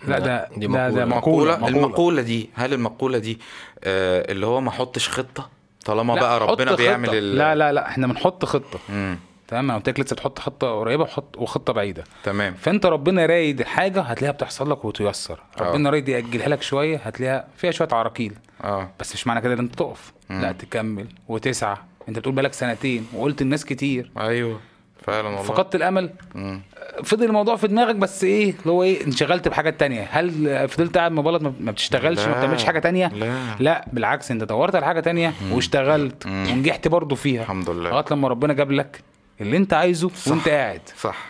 لا ده دي ده, ده مقولة. مقولة المقولة دي هل المقولة دي آه اللي هو ما احطش خطة؟ طالما بقى ربنا خطة. بيعمل ال... لا لا لا إحنا بنحط مم. تمام أنا قلت لك لسه تحط خطة قريبة وحط وخطة بعيدة. تمام. فأنت ربنا رايد حاجة هتلاقيها بتحصل لك وتيسر. آه. ربنا رايد يأجلها لك شوية هتلاقيها فيها شوية عراقيل. آه. بس مش معنى كده إن أنت تقف. لا تكمل وتسعى. أنت بتقول بالك سنتين وقلت الناس كتير. أيوه. فعلا والله. فقدت الأمل. مم. فضل الموضوع في دماغك بس إيه اللي هو إيه انشغلت بحاجات تانية. هل فضلت قاعد مبلط؟ ما- ما بتشتغلش ما لا، بتعملش حاجة تانية؟ لا. لا بالعكس أنت دورت على حاجة تانية واشتغلت ونجحت برضو فيها. الحمد لله. لغاية لما ربنا جاب لك اللي أنت عايزه وأنت قاعد. صح.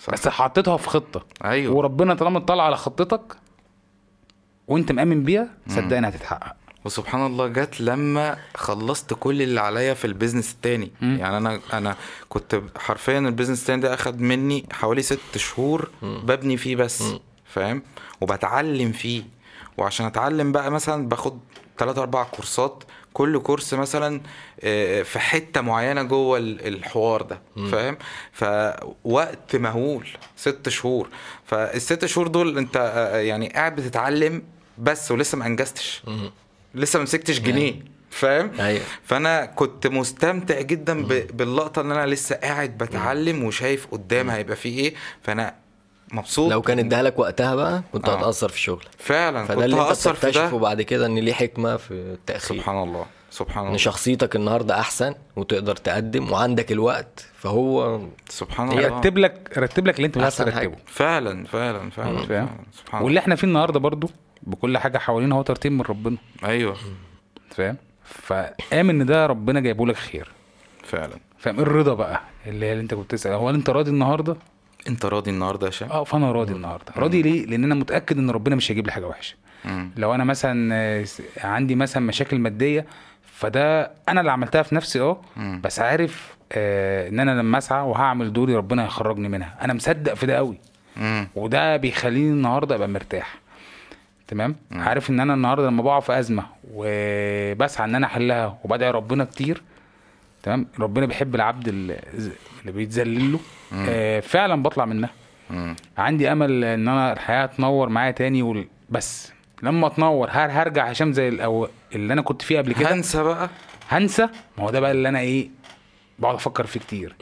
صح. بس حطيتها في خطة. أيوه. وربنا طالما اطلع على خطتك وأنت مأمن بيها صدقني هتتحقق. وسبحان الله جت لما خلصت كل اللي عليا في ال business التاني. يعني أنا أنا كنت حرفيا ال business التاني ده أخد مني حوالي ست شهور ببني فيه بس فاهم؟ وبتعلم فيه. وعشان أتعلم بقى مثلا باخد ثلاثة أربع كورسات كل course مثلا آه، في حتة معينة جوه ال- الحوار ده فاهم؟ فوقت مهول ست شهور. فالست شهور دول أنت آه، يعني قاعد بتتعلم بس ولسه ما أنجزتش. لسه ما مسكتش جنيه فاهم؟ أيوه. فأنا كنت مستمتع جدا ب- باللقطة إن أنا لسه قاعد بتعلم وشايف قدام هيبقى فيه إيه فأنا مبسوط. لو كان اداها لك وقتها بقى كنت آه. هتأثر في شغلك. فعلا فده كنت اللي أنت هأثر في ده. بعد كده إن ليه حكمة في التأخير. سبحان الله سبحان إن الله. شخصيتك النهارده أحسن وتقدر تقدم وعندك الوقت فهو سبحان الله. رتب لك رتب لك اللي أنت مش حاجة. ترتبه. فعلا فعلا فعلا, فعلا. سبحان واللي إحنا فيه النهارده برضو بكل حاجة حوالينا هو ترتيب من ربنا. أيوه. فاهم؟ فآمن إن ده ربنا جايبه لك خير. فعلا. فاهم؟ الرضا بقى؟ اللي هي اللي أنت كنت بتسال هو أنت راضي النهارده؟ أنت راضي النهارده يا هشام آه فأنا راضي النهارده. راضي ليه؟ لأن أنا متأكد إن ربنا مش هيجيب لي حاجة وحشة. مم. لو أنا مثلا آه، عندي مثلا مشاكل مادية فده أنا اللي عملتها في نفسي آه. بس عارف آه إن أنا لما أسعى وهعمل دوري ربنا هيخرجني منها. أنا مصدق في ده قوي. مم. وده بيخليني النهارده أبقى مرتاح. تمام؟ عارف إن أنا النهارده لما بقع في أزمة وبسعى إن أنا أحلها وبدعي ربنا كتير تمام؟ ربنا بيحب العبد اللي بيتذلل له آه فعلا بطلع منها. مم. عندي أمل إن أنا الحياة تنور معايا تاني وال... بس لما تنور هر هرجع هشام زي الأو... اللي أنا كنت فيه قبل كده؟ هنسى بقى. هنسى؟ ما هو ده بقى اللي أنا إيه بقعد أفكر فيه كتير.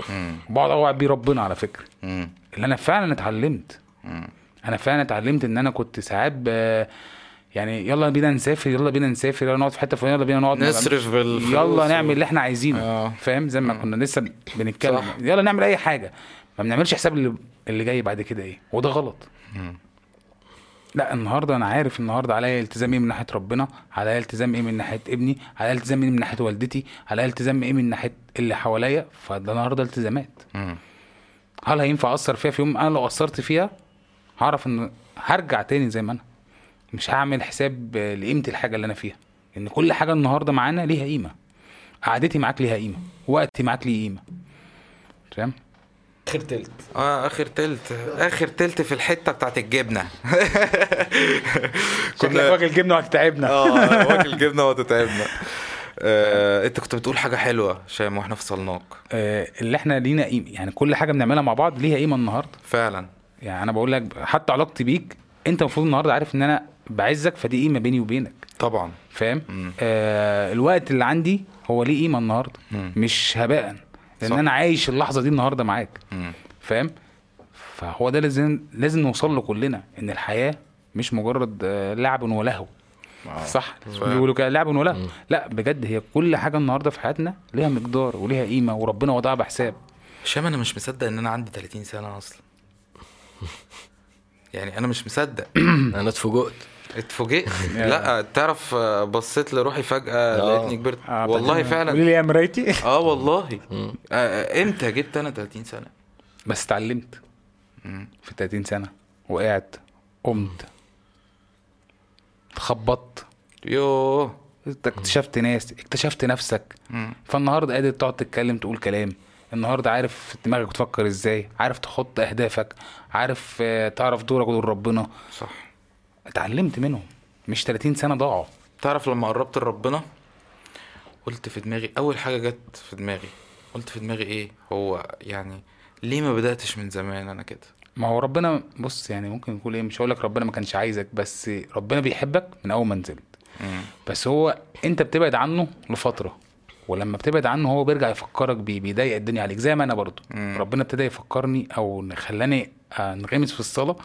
بقعد اوعد بيه ربنا على فكرة. اللي أنا فعلا اتعلمت. أنا فعلا اتعلمت إن أنا كنت ساعات. يعني يلا بينا نسافر يلا بينا نسافر يلا نقعد في حتة فلانية يلا بينا نقعد نصرف بالفلوس يلا نعمل اللي إحنا عايزينه آه. فاهم؟ زي ما كنا لسه بنتكلم. صح. يلا نعمل أي حاجة. ما بنعملش حساب اللي, اللي جاي بعد كده إيه. وده غلط. لا النهارده أنا عارف النهارده عليا التزام إيه من ناحية ربنا عليا التزام إيه من ناحية ابني عليا التزام إيه من ناحية والدتي عليا التزام إيه من ناحية اللي حواليا. فده النهارده التزامات. مم. هل هينفع أثر فيها في يوم؟ أنا لو أثرت فيها هعرف إن هرجع تاني زي ما أنا. مش هعمل حساب لقيمة الحاجة اللي أنا فيها. ان كل حاجة النهارده معانا ليها قيمة. قعدتي معاك ليها قيمة. وقتي معاك ليه قيمة. فاهم آخر تلت. آه آخر تلت. آخر تلت في الحتة بتاعت الجبنة. *laughs* شكلك واكل جبنة وهتتعبنا. آه *laughs* واكل جبنة وتتعبنا آه أنت كنت بتقول حاجة حلوة شام وإحنا فصلناك آه، اللي إحنا لينا قيمة. يعني كل حاجة بنعملها مع بعض ليها قيمة النهارده. فعلا. يعني أنا بقول لك حتى علاقتي بيك أنت المفروض النهارده عارف إن أنا بعزك فدي قيمة بيني وبينك طبعا فاهم. آه الوقت اللي عندي هو ليه قيمة النهارده مم. مش هباء لأن صح. أنا عايش اللحظة دي النهارده معاك. فاهم فهو ده لازم لازم نوصل له كلنا إن الحياة مش مجرد آه، لعب ولهو آه. صح. بيقولوا كده لعب ولهو لا بجد هي كل حاجة النهارده في حياتنا ليها مقدار وليها قيمة وربنا وضعها بحساب هشام أنا مش مصدق إن أنا عندي 30 سنة أصلا يعني أنا مش مصدق. *clears throat* أنا اتفوجئت. اتفوجئت؟ *laughs* لا تعرف بصيت لروحي فجأة. لقيتني كبرت. آه، والله قولي فعلا. لي يا مرايتي *laughs* آه والله. آه، آه، إمتى جبت أنا 30 سنة؟ بس اتعلمت. في 30 سنة. وقعت. قمت. خبطت يوه. انت اكتشفت ناس. اكتشفت نفسك. فالنهاردة قادر تقعد تتكلم تقول كلام. النهارده عارف دماغك بتفكر إزاي؟ عارف تحط اهدافك؟ عارف آه، تعرف دورك ودور ربنا؟ صح. اتعلمت منهم. مش 30 سنة ضاعوا. تعرف لما قربت لربنا قلت في دماغي أول حاجة جت في دماغي قلت في دماغي إيه؟ هو يعني ليه ما بدأتش من زمان أنا كده؟ ما هو ربنا بص يعني ممكن نقول إيه مش هقول لك ربنا ما كانش عايزك بس ربنا بيحبك من أول ما نزلت. بس هو أنت بتبعد عنه لفترة. ولما بتبعد عنه هو بيرجع يفكرك بيه بيضيق الدنيا عليك. زي ما أنا برضو مم. ربنا ابتدى يفكرني أو خلاني انغمس في الصلاة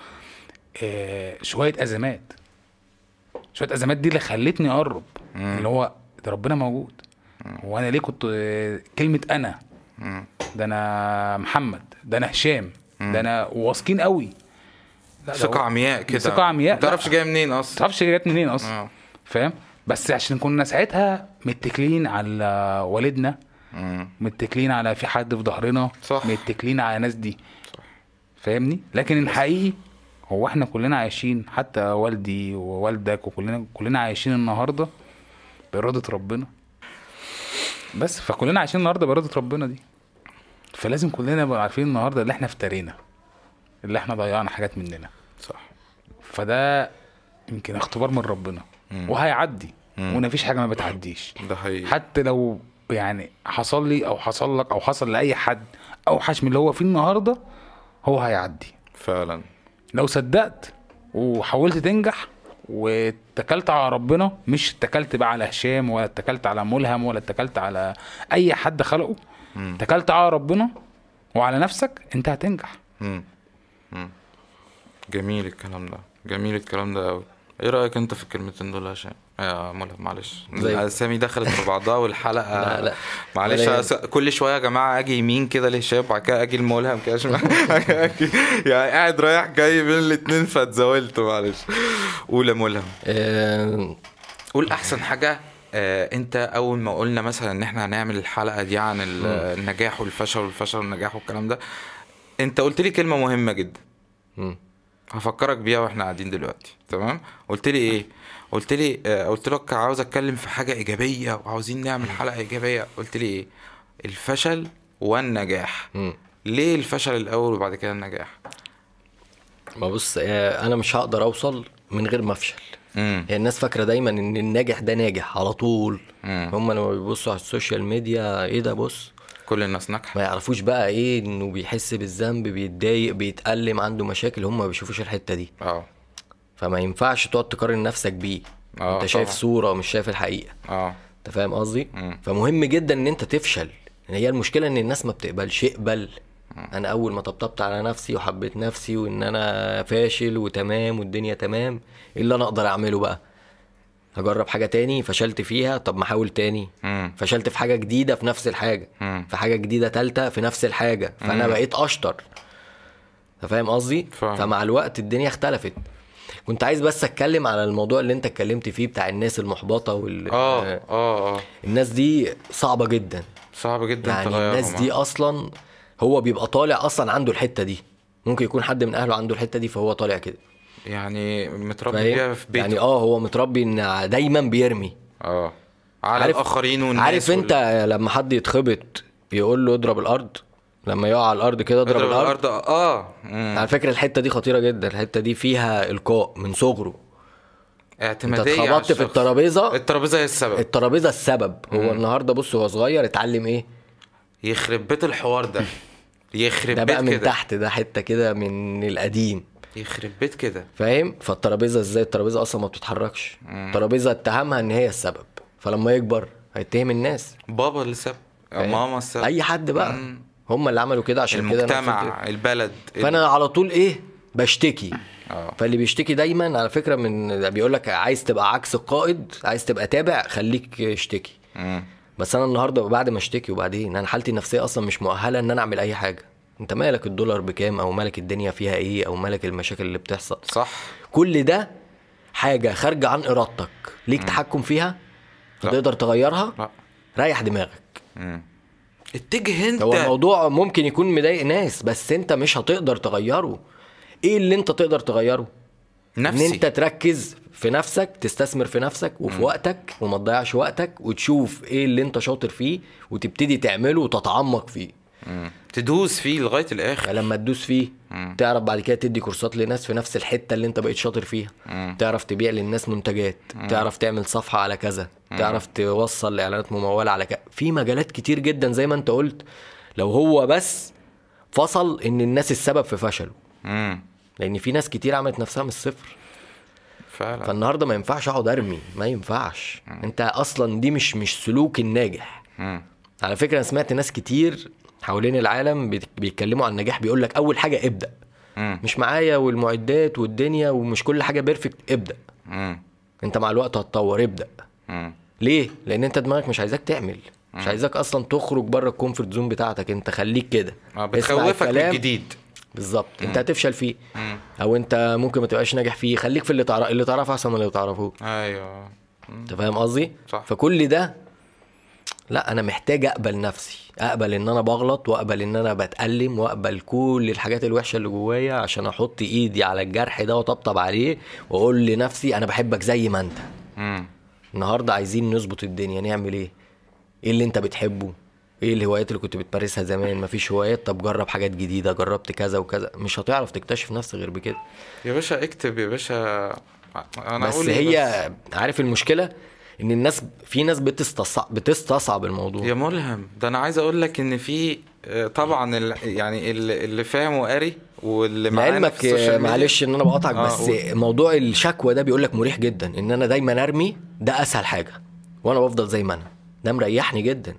آه، شوية أزمات. شوية أزمات دي اللي خلتني أقرب. مم. اللي هو ده ربنا موجود. وأنا ليه كنت آه، كلمة أنا؟ مم. ده أنا محمد ده أنا هشام ده أنا واثقين قوي. ثقة عمياء كده. ثقة عمياء. ما تعرفش. جاية منين ما أصلا تعرفش جت منين أصلا. آه فاهم؟ بس عشان كنا ساعتها متكلين على والدنا. متكلين على في حد في ظهرنا صح. متكلين على ناس دي. فاهمني؟ لكن الحقيقي هو إحنا كلنا عايشين حتى والدي ووالدك وكلنا كلنا عايشين النهارده بإرادة ربنا. بس فكلنا عايشين النهارده بإرادة ربنا دي. فلازم كلنا نبقى عارفين النهارده اللي إحنا افترينا اللي إحنا ضيعنا حاجات مننا. صح. فده يمكن اختبار من ربنا. وهيعدي. ومفيش حاجة ما بتعديش. ده حقيقي. حتى لو يعني حصل لي أو حصل لك أو حصل لأي حد اوحش من اللي هو فيه النهارده هو هيعدي. فعلا. لو صدقت وحاولت تنجح واتكلت على ربنا مش اتكلت بقى على هشام ولا اتكلت على ملهم ولا اتكلت على أي حد خلقه. اتكلت على ربنا وعلى نفسك أنت هتنجح. مم. مم. جميل الكلام ده. جميل الكلام ده قوي إيه رأيك أنت في الكلمتين دول يا هشام؟ يا ملهم معلش. الاسامي دخلت في بعضها والحلقة لا، لا. معلش أس- كل شوية يا جماعة أجي يمين كده لهشام بعد كده أجي الملهم كده *laughs* يعني قاعد رايح جاي بين الاتنين فاتزاولت معلش. قول يا ملهم آه، قول أحسن حاجة آه أنت أول ما قلنا مثلا إن إحنا هنعمل الحلقة دي عن ال- النجاح والفشل والفشل والنجاح والكلام ده أنت قلت لي كلمة مهمة جدا. هفكرك بيها وإحنا قاعدين دلوقتي تمام؟ قلت لي إيه؟ قلت لي آه قلت لك عاوز أتكلم في حاجة إيجابية وعاوزين نعمل حلقة إيجابية. قلت لي إيه؟ الفشل والنجاح. مم. ليه الفشل الأول وبعد كده النجاح؟ ما بص آه، أنا مش هقدر أوصل من غير ما أفشل. هي الناس فاكرة دايما إن الناجح ده ناجح على طول. هم لما بيبصوا على ال social media إيه ده؟ بص كل الناس ناجحة. ما يعرفوش بقى إيه إنه بيحس بالذنب بيتضايق بيتألم عنده مشاكل هم ما بيشوفوش الحتة دي. آه. فما ينفعش تقعد تقارن نفسك بيه. آه، أنت شايف طبعا. صورة مش شايف الحقيقة. آه. أنت فاهم قصدي. فمهم جدا إن أنت تفشل. هي المشكلة إن الناس ما بتقبلش. اقبل. أنا أول ما طبطبت على نفسي وحبيت نفسي وإن أنا فاشل وتمام والدنيا تمام إيه اللي أنا أقدر أعمله بقى؟ هجرب حاجة تاني فشلت فيها طب ما احاول تاني. امم فشلت في حاجة جديدة في نفس الحاجة. مم. في حاجة جديدة تالتة في نفس الحاجة. فأنا بقيت أشطر. فاهم قصدي. فمع الوقت الدنيا اختلفت. كنت عايز بس أتكلم على الموضوع اللي أنت اتكلمت فيه بتاع الناس المحبطة وال آه آه آه الناس دي صعبة جدا. صعب جدا يعني الناس دي آه. أصلا هو بيبقى طالع أصلا عنده الحتة دي. ممكن يكون حد من أهله عنده الحتة دي فهو طالع كده. يعني متربي بيها في بيته. يعني آه هو متربي إن دايما بيرمي. آه. على عارف- الآخرين والناس عارف وال- أنت لما حد يتخبط يقول له اضرب الأرض؟ لما يقع على الأرض كده اضرب, الأرض, الأرض آه. مم. على فكرة الحتة دي خطيرة جدا الحتة دي فيها إلقاء من صغره. أنت اعتمادية على اتخبطت في. الترابيزة؟ الترابيزة هي السبب. الترابيزة السبب. هو النهارده بص هو صغير اتعلم إيه؟ يخرب بيت الحوار ده. *laughs* يخرب ده بقى من كده. تحت ده حتة كده من القديم. يخرب بيت كده. فاهم؟ فالترابيزة إزاي؟ الترابيزة أصلا ما بتتحركش. الترابيزة اتهمها إن هي السبب. فلما يكبر هيتهم الناس. بابا اللي سبب؟ ماما السبب. أي حد بقى. مم. هم اللي عملوا كده عشان كده المجتمع البلد فأنا على طول إيه؟ بشتكي. آه. فاللي بيشتكي دايما على فكرة من بيقول لك عايز تبقى عكس القائد عايز تبقى تابع خليك اشتكي. مم. بس أنا النهارده بعد ما اشتكي وبعدين أنا حالتي النفسية أصلا مش مؤهلة إن أنا أعمل أي حاجة. انت مالك الدولار بكام أو مالك الدنيا فيها إيه أو مالك المشاكل اللي بتحصل؟ صح. كل ده حاجة خارجة عن إرادتك. ليك تحكم فيها؟ لا. تقدر تغيرها؟ لا. ريح دماغك. مم. اتجه انت. هو الموضوع ممكن يكون مضايق ناس بس انت مش هتقدر تغيره. إيه اللي انت تقدر تغيره؟ نفسي. ان انت تركز في نفسك تستثمر في نفسك وفي وقتك وما تضيعش وقتك وتشوف إيه اللي انت شاطر فيه وتبتدي تعمله وتتعمق فيه. مم. تدوس فيه لغاية الآخر. فلما تدوس فيه مم. تعرف بعد كده تدي كورسات لناس في نفس الحتة اللي انت بقيت شاطر فيها. مم. تعرف تبيع للناس منتجات. تعرف تعمل صفحة على كذا. تعرف توصل لإعلانات ممولة على كذا. في مجالات كتير جدا زي ما انت قلت. لو هو بس فصل إن الناس السبب في فشله. مم. لأن في ناس كتير عملت نفسها من الصفر. فعلا. فالنهاردة ما ينفعش أقعد أرمي. ما ينفعش. أنت أصلا دي مش مش سلوك الناجح. مم. على فكرة أنا سمعت ناس كتير حوالين العالم بيت- بيتكلموا عن النجاح بيقول لك أول حاجة ابدأ. مم. مش معايا والمعدات والدنيا ومش كل حاجة بيرفكت ابدأ. مم. أنت مع الوقت هتطور ابدأ. مم. ليه؟ لأن أنت دماغك مش عايزاك تعمل. مش عايزاك أصلا تخرج بره ال comfort zone بتاعتك. أنت خليك كده. آه بتخوفك الكلام. بالجديد بالظبط. أنت هتفشل فيه. مم. أو أنت ممكن ما تبقاش ناجح فيه. خليك في اللي تعرف اللي تعرفه أحسن من اللي تعرفوه. أيوه. أنت فاهم قصدي. فكل ده لا أنا محتاج أقبل نفسي أقبل إن أنا بغلط وأقبل إن أنا بتألم وأقبل كل الحاجات الوحشة اللي جوايا عشان أحط إيدي على الجرح ده وأطبطب عليه وأقول لنفسي أنا بحبك زي ما أنت. مم. النهارده عايزين نظبط الدنيا نعمل إيه؟ إيه اللي أنت بتحبه؟ إيه الهوايات اللي كنت بتمارسها زمان؟ مفيش هوايات؟ طب جرب حاجات جديدة جربت كذا وكذا. مش هتعرف تكتشف نفسك غير بكده. يا باشا اكتب يا باشا. أنا بس إيه هي عارف المشكلة؟ إن الناس في ناس بتستصعب بتستصعب الموضوع. يا ملهم ده أنا عايز أقول لك إن في آه، طبعا ال- يعني اللي فاهم وقاري واللي معانا في معلش إن أنا بقاطعك آه، بس قول. موضوع الشكوى ده بيقول لك مريح جدا. إن أنا دايما أرمي ده أسهل حاجة. وأنا بفضل زي ما أنا. ده مريحني جدا.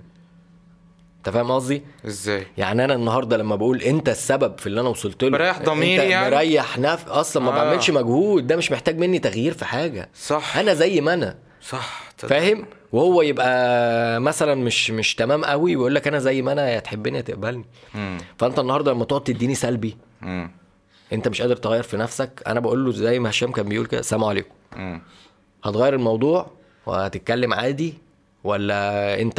أنت فاهم قصدي؟ إزاي؟ يعني أنا النهارده لما بقول أنت السبب في اللي أنا وصلت له مريح ضميري يعني؟ مريح نف أصلا ما آه. بعملش مجهود ده مش محتاج مني تغيير في حاجة. صح. أنا زي ما أنا. صح. فاهم؟ وهو يبقى مثلا مش مش تمام قوي ويقول لك أنا زي ما أنا يا تحبني يا تقبلني. فأنت النهارده لما تقعد تديني سلبي مم. أنت مش قادر تغير في نفسك. أنا بقول له زي ما هشام كان بيقول كده السلام عليكم. مم. هتغير الموضوع؟ وهتتكلم عادي؟ ولا أنت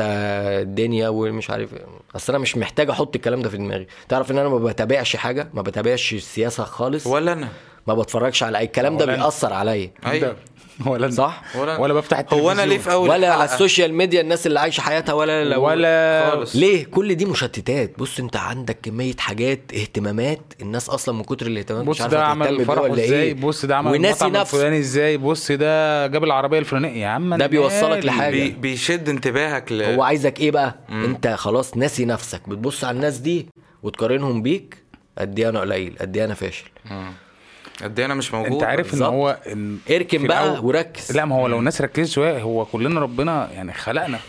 الدنيا ومش عارف إيه؟ أصل أنا مش محتاج أحط الكلام ده في دماغي. تعرف إن أنا ما بتابعش حاجة؟ ما بتابعش السياسة خالص؟ ولا أنا. ما بتفرجش على أي الكلام ده. بيأثر عليا. أيوه. *laughs* ولا صح؟ ولا ولا بفتح التلفزيون هو أنا ليه في أول ولا على؟ ال social media الناس اللي عايشة حياتها ولا لو ولا خالص. ليه؟ كل دي مشتتات. بص انت عندك كمية حاجات اهتمامات الناس أصلا من كتر الاهتمامات مش بص عارفة ده عمل فرحه ولا إزاي؟ إيه. بص ده عمل وناسي نفسه الفلاني إزاي؟ بص ده جاب العربية الفلانية. يا عم ده بيوصلك. بي بيشد انتباهك ل... هو عايزك إيه بقى؟ أنت خلاص ناسي نفسك. بتبص على الناس دي وتقارنهم بيك قد إيه أنا قليل قد إيه أنا فاشل. قد إيه أنا مش موجود؟ أنت عارف إن بالظبط. هو ال- اركن بقى الأول- وركز. لا ما هو لو الناس ركزت شوية هو كلنا ربنا يعني خلقنا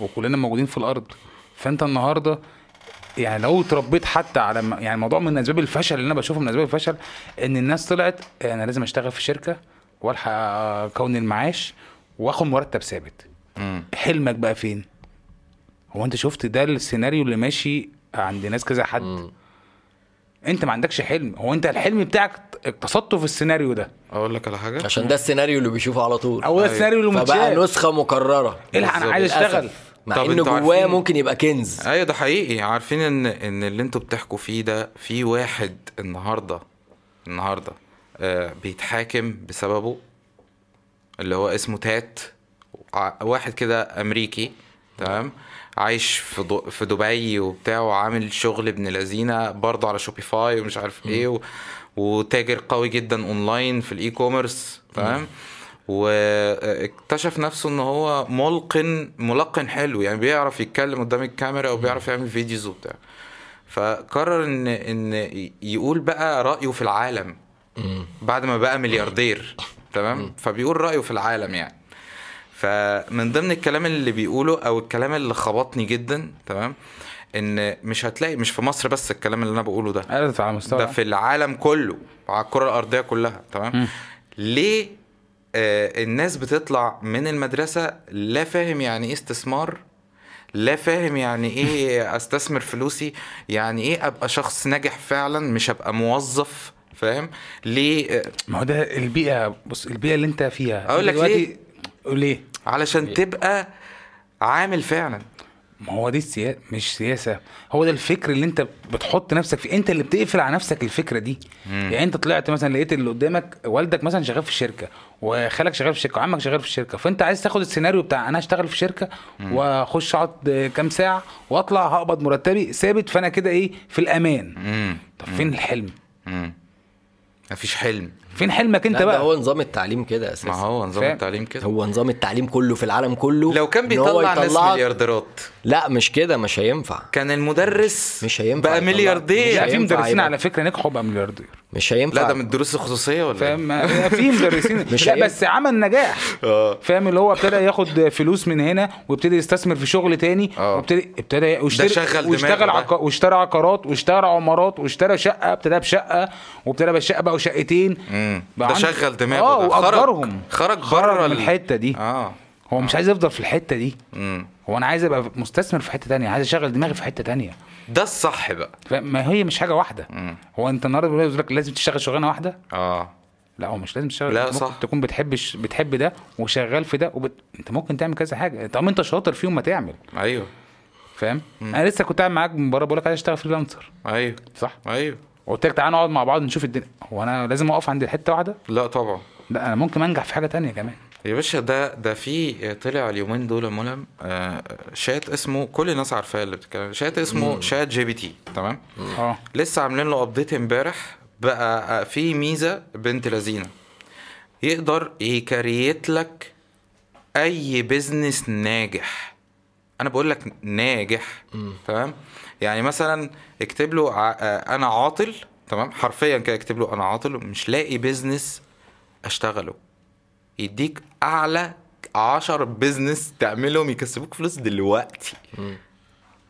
وكلنا موجودين في الأرض. فأنت النهارده يعني لو اتربيت حتى على يعني موضوع من أسباب الفشل اللي أنا بشوفه من أسباب الفشل إن الناس طلعت أنا لازم أشتغل في شركة وألحق اكون المعاش وآخد مرتب ثابت. حلمك بقى فين؟ هو أنت شفت ده السيناريو اللي ماشي عند ناس كذا حد؟ مم. أنت ما عندكش حلم. هو أنت الحلم بتاعك اقتصدته في السيناريو ده. أقول لك على حاجة. عشان ده السيناريو اللي بيشوفه على طول. أو ده أيوة. السيناريو اللي فبقى متشاف. نسخة مكررة. إلحق أنا عايز. أشتغل. مع طب ان أنتوا جواه عارفين- ممكن يبقى كنز. أيوه ده حقيقي. عارفين ان إن اللي أنتوا بتحكوا فيه ده في واحد النهارده النهارده آه بيتحاكم بسببه اللي هو اسمه تيت. واحد كده أمريكي تمام؟ عايش في دو في دبي وبتاع وعامل شغل ابن لذينة برضه على Shopify ومش عارف إيه و... وتاجر قوي جدا أونلاين في ال e-commerce تمام واكتشف نفسه إن هو ملقن ملقن حلو يعني بيعرف يتكلم قدام الكاميرا وبيعرف يعمل videos وبتاع. فقرر إن إن يقول بقى رأيه في العالم بعد ما بقى ملياردير تمام؟ فبيقول رأيه في العالم يعني. فمن ضمن الكلام اللي بيقوله أو الكلام اللي خبطني جدا تمام؟ إن مش هتلاقي مش في مصر بس الكلام اللي أنا بقوله ده. على مستوى ده في العالم كله على الكرة الأرضية كلها تمام؟ ليه آه الناس بتطلع من المدرسة لا فاهم يعني إيه استثمار لا فاهم يعني إيه *laughs* أستثمر فلوسي؟ يعني إيه أبقى شخص ناجح فعلا مش أبقى موظف فاهم؟ ليه آه، ما هو ده البيئة بص البيئة اللي أنت فيها. أقول لك دلوقتي- ليه؟ علشان تبقى عامل فعلا. ما هو دي السياسة مش سياسة. هو ده الفكر اللي انت بتحط نفسك فيه. انت اللي بتقفل على نفسك الفكرة دي. يعني انت طلعت مثلا لقيت اللي قدامك والدك مثلا شغال في الشركة وخالك شغال في الشركة وعمك شغال في الشركة. فانت عايز تاخد السيناريو بتاع أنا هشتغل في شركة وأخش أقعد كام ساعة وأطلع هقبض مرتبي ثابت. فأنا كده إيه؟ في الأمان. امم طب فين الحلم؟ امم مفيش حلم. فين حلمك انت لا ده بقى؟ هو نظام التعليم كده أساسا. ما هو نظام فاهم. التعليم كده. هو نظام التعليم كله في العالم كله لو كان بيطلع ناس مليارديرات. لا مش كده مش هينفع. كان المدرس مش هينفع بقى. ملياردير. في مدرسين. على فكرة نجحوا بقى ملياردير. مش هينفع. لا ده من الدروس الخصوصية ولا إيه؟ فاهم في مدرسين. *laughs* مش لا. بس عمل نجاح. آه. فاهم؟ اللي هو ابتدى ياخد فلوس من هنا وابتدي يستثمر في شغل تاني آه. وابتدي ابتدى دماغه واشتغل. عق... واشترى عقارات واشترى عمارات واشترى شقة ابتدى بشقة وابتدى بالشقه بقى وشقتين. امم بقى ده شغل دماغه آه وأجرهم. خرج بره الحتة دي. آه. هو مش عايز يفضل في الحتة دي. هو أنا عايز أبقى مستثمر في حتة تانية عايز أشغل دماغي في حتة تانية. ده الصح بقى. فما هي مش حاجة واحدة. مم. هو انت النهارده بيقول لك لازم تشتغل شغلانة واحدة؟ آه. لا هو مش لازم تشتغل. لا، ممكن صح. تكون بتحب الش- بتحب ده وشغال في ده وبت... انت ممكن تعمل كذا حاجة. طب انت شاطر فيهم ما تعمل. أيوه. فاهم؟ أنا لسه كنت قاعد معاك من بره بقول لك عايز أشتغل freelancer. أيوه. صح؟ أيوه. وقلت لك تعالى نقعد مع بعض نشوف الدنيا. هو أنا لازم أقف عند حتة واحدة؟ لا طبعا. لا أنا ممكن أنجح في حاجة تانية كمان. يا باشا ده ده في طلع اليومين دول يا ملهم آه شات اسمه كل الناس عارفاه اللي بتتكلم شات اسمه ChatGPT تمام؟ آه. لسه عاملين له update امبارح بقى في ميزة بنت لذينة. يقدر ي create لك أي business ناجح. أنا بقول لك ناجح تمام؟ يعني مثلا اكتب له آه، أنا عاطل تمام؟ حرفيا كده اكتب له أنا عاطل ومش لاقي business أشتغله. يديك أعلى عشر business تعملهم يكسبوك فلوس دلوقتي.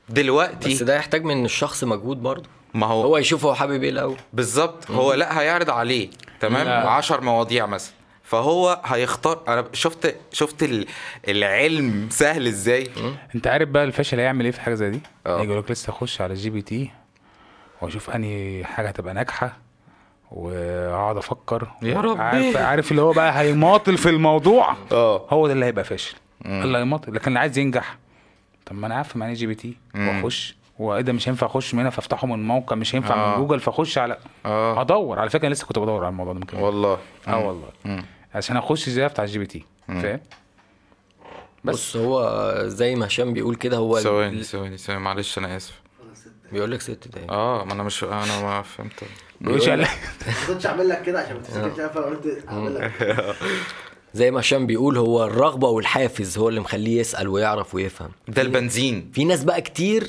دلوقتي. بس ده يحتاج من الشخص مجهود برضه. ما هو هو يشوف هو حابب إيه الأول. بالظبط. هو لا هيعرض عليه. تمام؟ لا. 10 مواضيع مثلا. فهو هيختار. أنا شفت شفت ال- العلم سهل إزاي؟ أنت عارف بقى الفاشل هيعمل إيه في حاجة زي دي؟ آه. يجي يقول لك لسه أخش على GPT وأشوف أنهي حاجة هتبقى ناجحة. وأقعد أفكر. يا ربي. عارف, عارف اللي هو بقى هيماطل في الموضوع؟ آه. هو ده اللي هيبقى فاشل. اللي هيماطل لكن اللي عايز ينجح. طب ما أنا عارف معنى GPT وأخش. وايه ده؟ مش هينفع أخش من هنا فافتحه من موقع. مش هينفع. من جوجل فأخش على آه. هدور. على فكرة أنا لسه كنت بدور على الموضوع ده من كام يوم. والله. آه والله. مم. عشان أخش إزاي افتح GPT فاهم؟ بس. بص هو زي ما هشام بيقول كده هو ثواني ثواني ثواني معلش أنا آسف. بيقول لك ست دقايق آه ما أنا مش أنا ما فهمت. مش ما كنتش أعمل لك كده عشان ما تفتكرش أنا قلت أعمل لك. زي ما هشام بيقول هو الرغبة والحافز هو اللي مخليه يسأل ويعرف ويفهم. ده البنزين. في ناس بقى كتير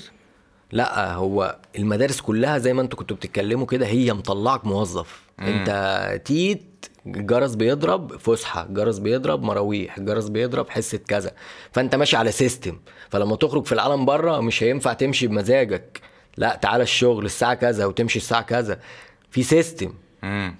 لا هو المدارس كلها زي ما أنتوا كنتوا بتتكلموا كده هي مطلعك موظف. انت تيت الجرس بيضرب فسحة. الجرس بيضرب مراويح. الجرس بيضرب حصة كذا. فانت ماشي على system فلما تخرج في العالم بره مش هينفع تمشي بمزاجك. لا تعالى الشغل الساعة كذا وتمشي الساعة كذا. في سيستم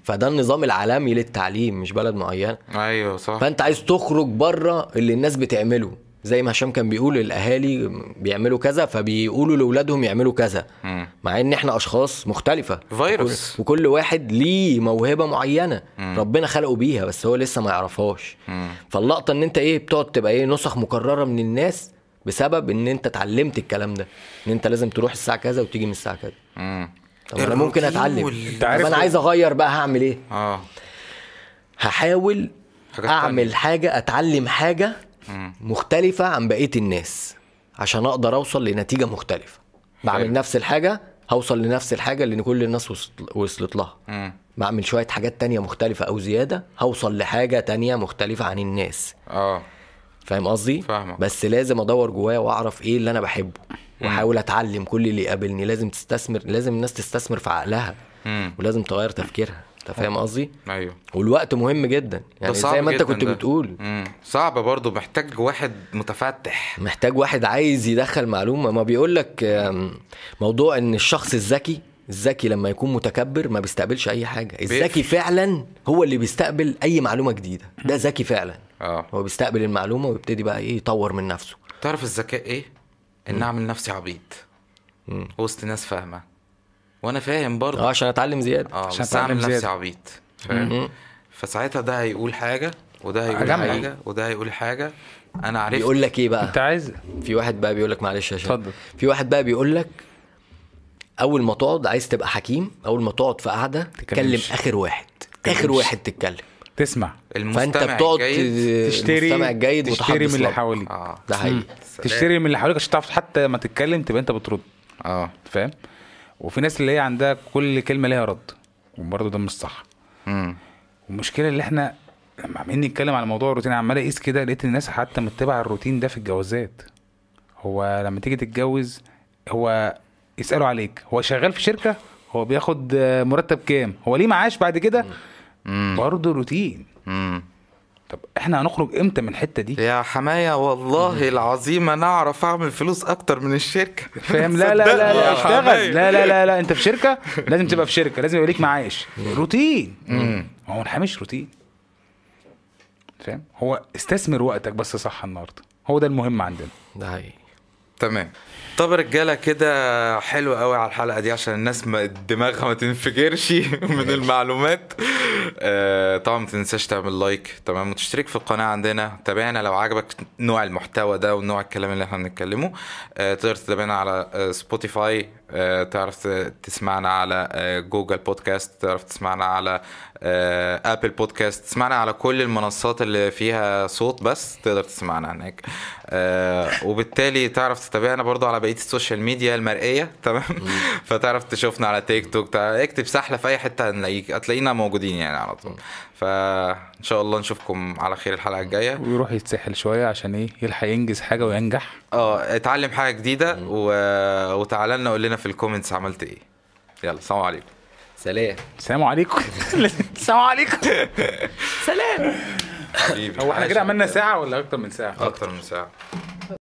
فده النظام العالمي للتعليم مش بلد معينة. أيوه صح. فأنت عايز تخرج بره اللي الناس بتعمله. زي ما هشام كان بيقول الأهالي بيعملوا كذا فبيقولوا لأولادهم يعملوا كذا. مم. مع إن إحنا أشخاص مختلفة. فيروس. وكل واحد ليه موهبة معينة. ربنا خلقه بيها بس هو لسه ما يعرفهاش. فاللقطة إن أنت إيه بتقعد تبقى إيه نسخ مكررة من الناس بسبب إن أنت اتعلمت الكلام ده. إن أنت لازم تروح الساعة كذا وتيجي من الساعة كذا. امم طب أنا ممكن أتعلم. وال- طب أنا عايز أغير بقى هعمل إيه؟ آه. هحاول اعمل تانية. حاجة أتعلم حاجة مم. مختلفة عن بقية الناس عشان أقدر أوصل لنتيجة مختلفة. بعمل حلو. نفس الحاجة هوصل لنفس الحاجة اللي كل الناس وصلت- وصلت لها. مم. بعمل شوية حاجات تانية مختلفة أو زيادة هوصل لحاجة تانية مختلفة عن الناس. آه. فاهم قصدي؟ فاهمك. بس لازم أدور جوايا وأعرف إيه اللي أنا بحبه وأحاول أتعلم كل اللي يقابلني. لازم تستثمر لازم الناس تستثمر في عقلها ولازم تغير تفكيرها. أنت فاهم قصدي؟ أيوه. والوقت مهم جدا. يعني ده صعب زي ما أنت كنت ده. بتقول. مم. صعب برضو محتاج واحد متفتح. محتاج واحد عايز يدخل معلومة. ما بيقول لك موضوع إن الشخص الذكي الذكي لما يكون متكبر ما بيستقبلش أي حاجة. الذكي. فعلا هو اللي بيستقبل أي معلومة جديدة. ده ذكي فعلا. آه. هو بيستقبل المعلومة ويبتدي بقى إيه يطور من نفسه. تعرف الذكاء إيه؟ إن أعمل نفسي عبيط. مم. وسط ناس فاهمة. وأنا فاهم برضو آه عشان أتعلم زيادة. آه عشان بس أعمل نفسي. عبيط. فاهم. فساعتها ده هيقول حاجة وده هيقول. حاجة وده هيقول حاجة. أنا عرفت. بيقول لك إيه أنت بقى عايز؟ في واحد بقى بيقول لك معلش يا شباب اتفضل. في واحد بقى بيقول لك أول ما تقعد عايز تبقى حكيم أول ما تقعد في قعدة تكلم. آخر واحد. آخر تتكلمش. واحد تتكلم. تسمع. فأنت بتقعد تشتري المستمع الجيد تشتري من اللي. حواليك. آه. ده حقيقي. تشتري من اللي حواليك عشان تعرف حتى لما تتكلم تبقى انت بترد. آه. فاهم؟ وفي ناس اللي هي عندها كل كلمة ليها رد وبرضه ده مش صح. امم والمشكلة اللي إحنا لما عمالين نتكلم على موضوع الروتين عمال اقيس كده لقيت الناس حتى متبعة الروتين ده في الجوازات. هو لما تيجي تتجوز هو يسألوا عليك. هو شغال في شركة هو بياخد آه، مرتب كام؟ هو ليه معاش بعد كده؟ برضه روتين. امم طب إحنا هنخرج إمتى من الحتة دي؟ يا حماية والله العظيم أنا أعرف أعمل فلوس أكتر من الشركة. فاهم؟ لا لا لا لا اشتغل. لا لا لا لا انت في شركة؟ لازم تبقى في شركة لازم يبقى ليك معاش. روتين. مم. هو الحياة مش روتين. فاهم؟ هو استثمر وقتك بس صح النهارده. هو ده المهم عندنا. ده حقيقي. تمام. طب رجالة كده حلو قوي على الحلقة دي عشان الناس ما دماغها ما تنفجرش *laughs* من المعلومات. آه طبعا ما تنساش تعمل like تمام وتشترك في القناة عندنا. تابعنا لو عجبك نوع المحتوى ده ونوع الكلام اللي إحنا بنتكلمه. آه تقدر تتابعنا على Spotify آه تعرف ت- تسمعنا على آه Google Podcast تعرف تسمعنا على آه Apple Podcast تسمعنا على كل المنصات اللي فيها صوت بس تقدر تسمعنا هناك. آه وبالتالي تعرف تتابعنا برضو على بقية ال social media المرئية *laughs* تمام؟ فتعرف تشوفنا على تيك توك اكتب سحلة في أي حتة هنلاقيك هتلاقينا موجودين يعني على طول. فإن شاء الله نشوفكم على خير الحلقة الجاية. ويروح يتسحل شوية عشان إيه؟ يلحق ينجز حاجة وينجح. آه اتعلم حاجة جديدة و... وتعالى لنا قول لنا في ال comments عملت إيه. يلا السلام عليكم. سلام. السلام عليكم. *laughs* السلام عليكم. حبيبي هو إحنا كده. عملنا ساعة ولا أكتر من ساعة؟ أكتر من ساعة.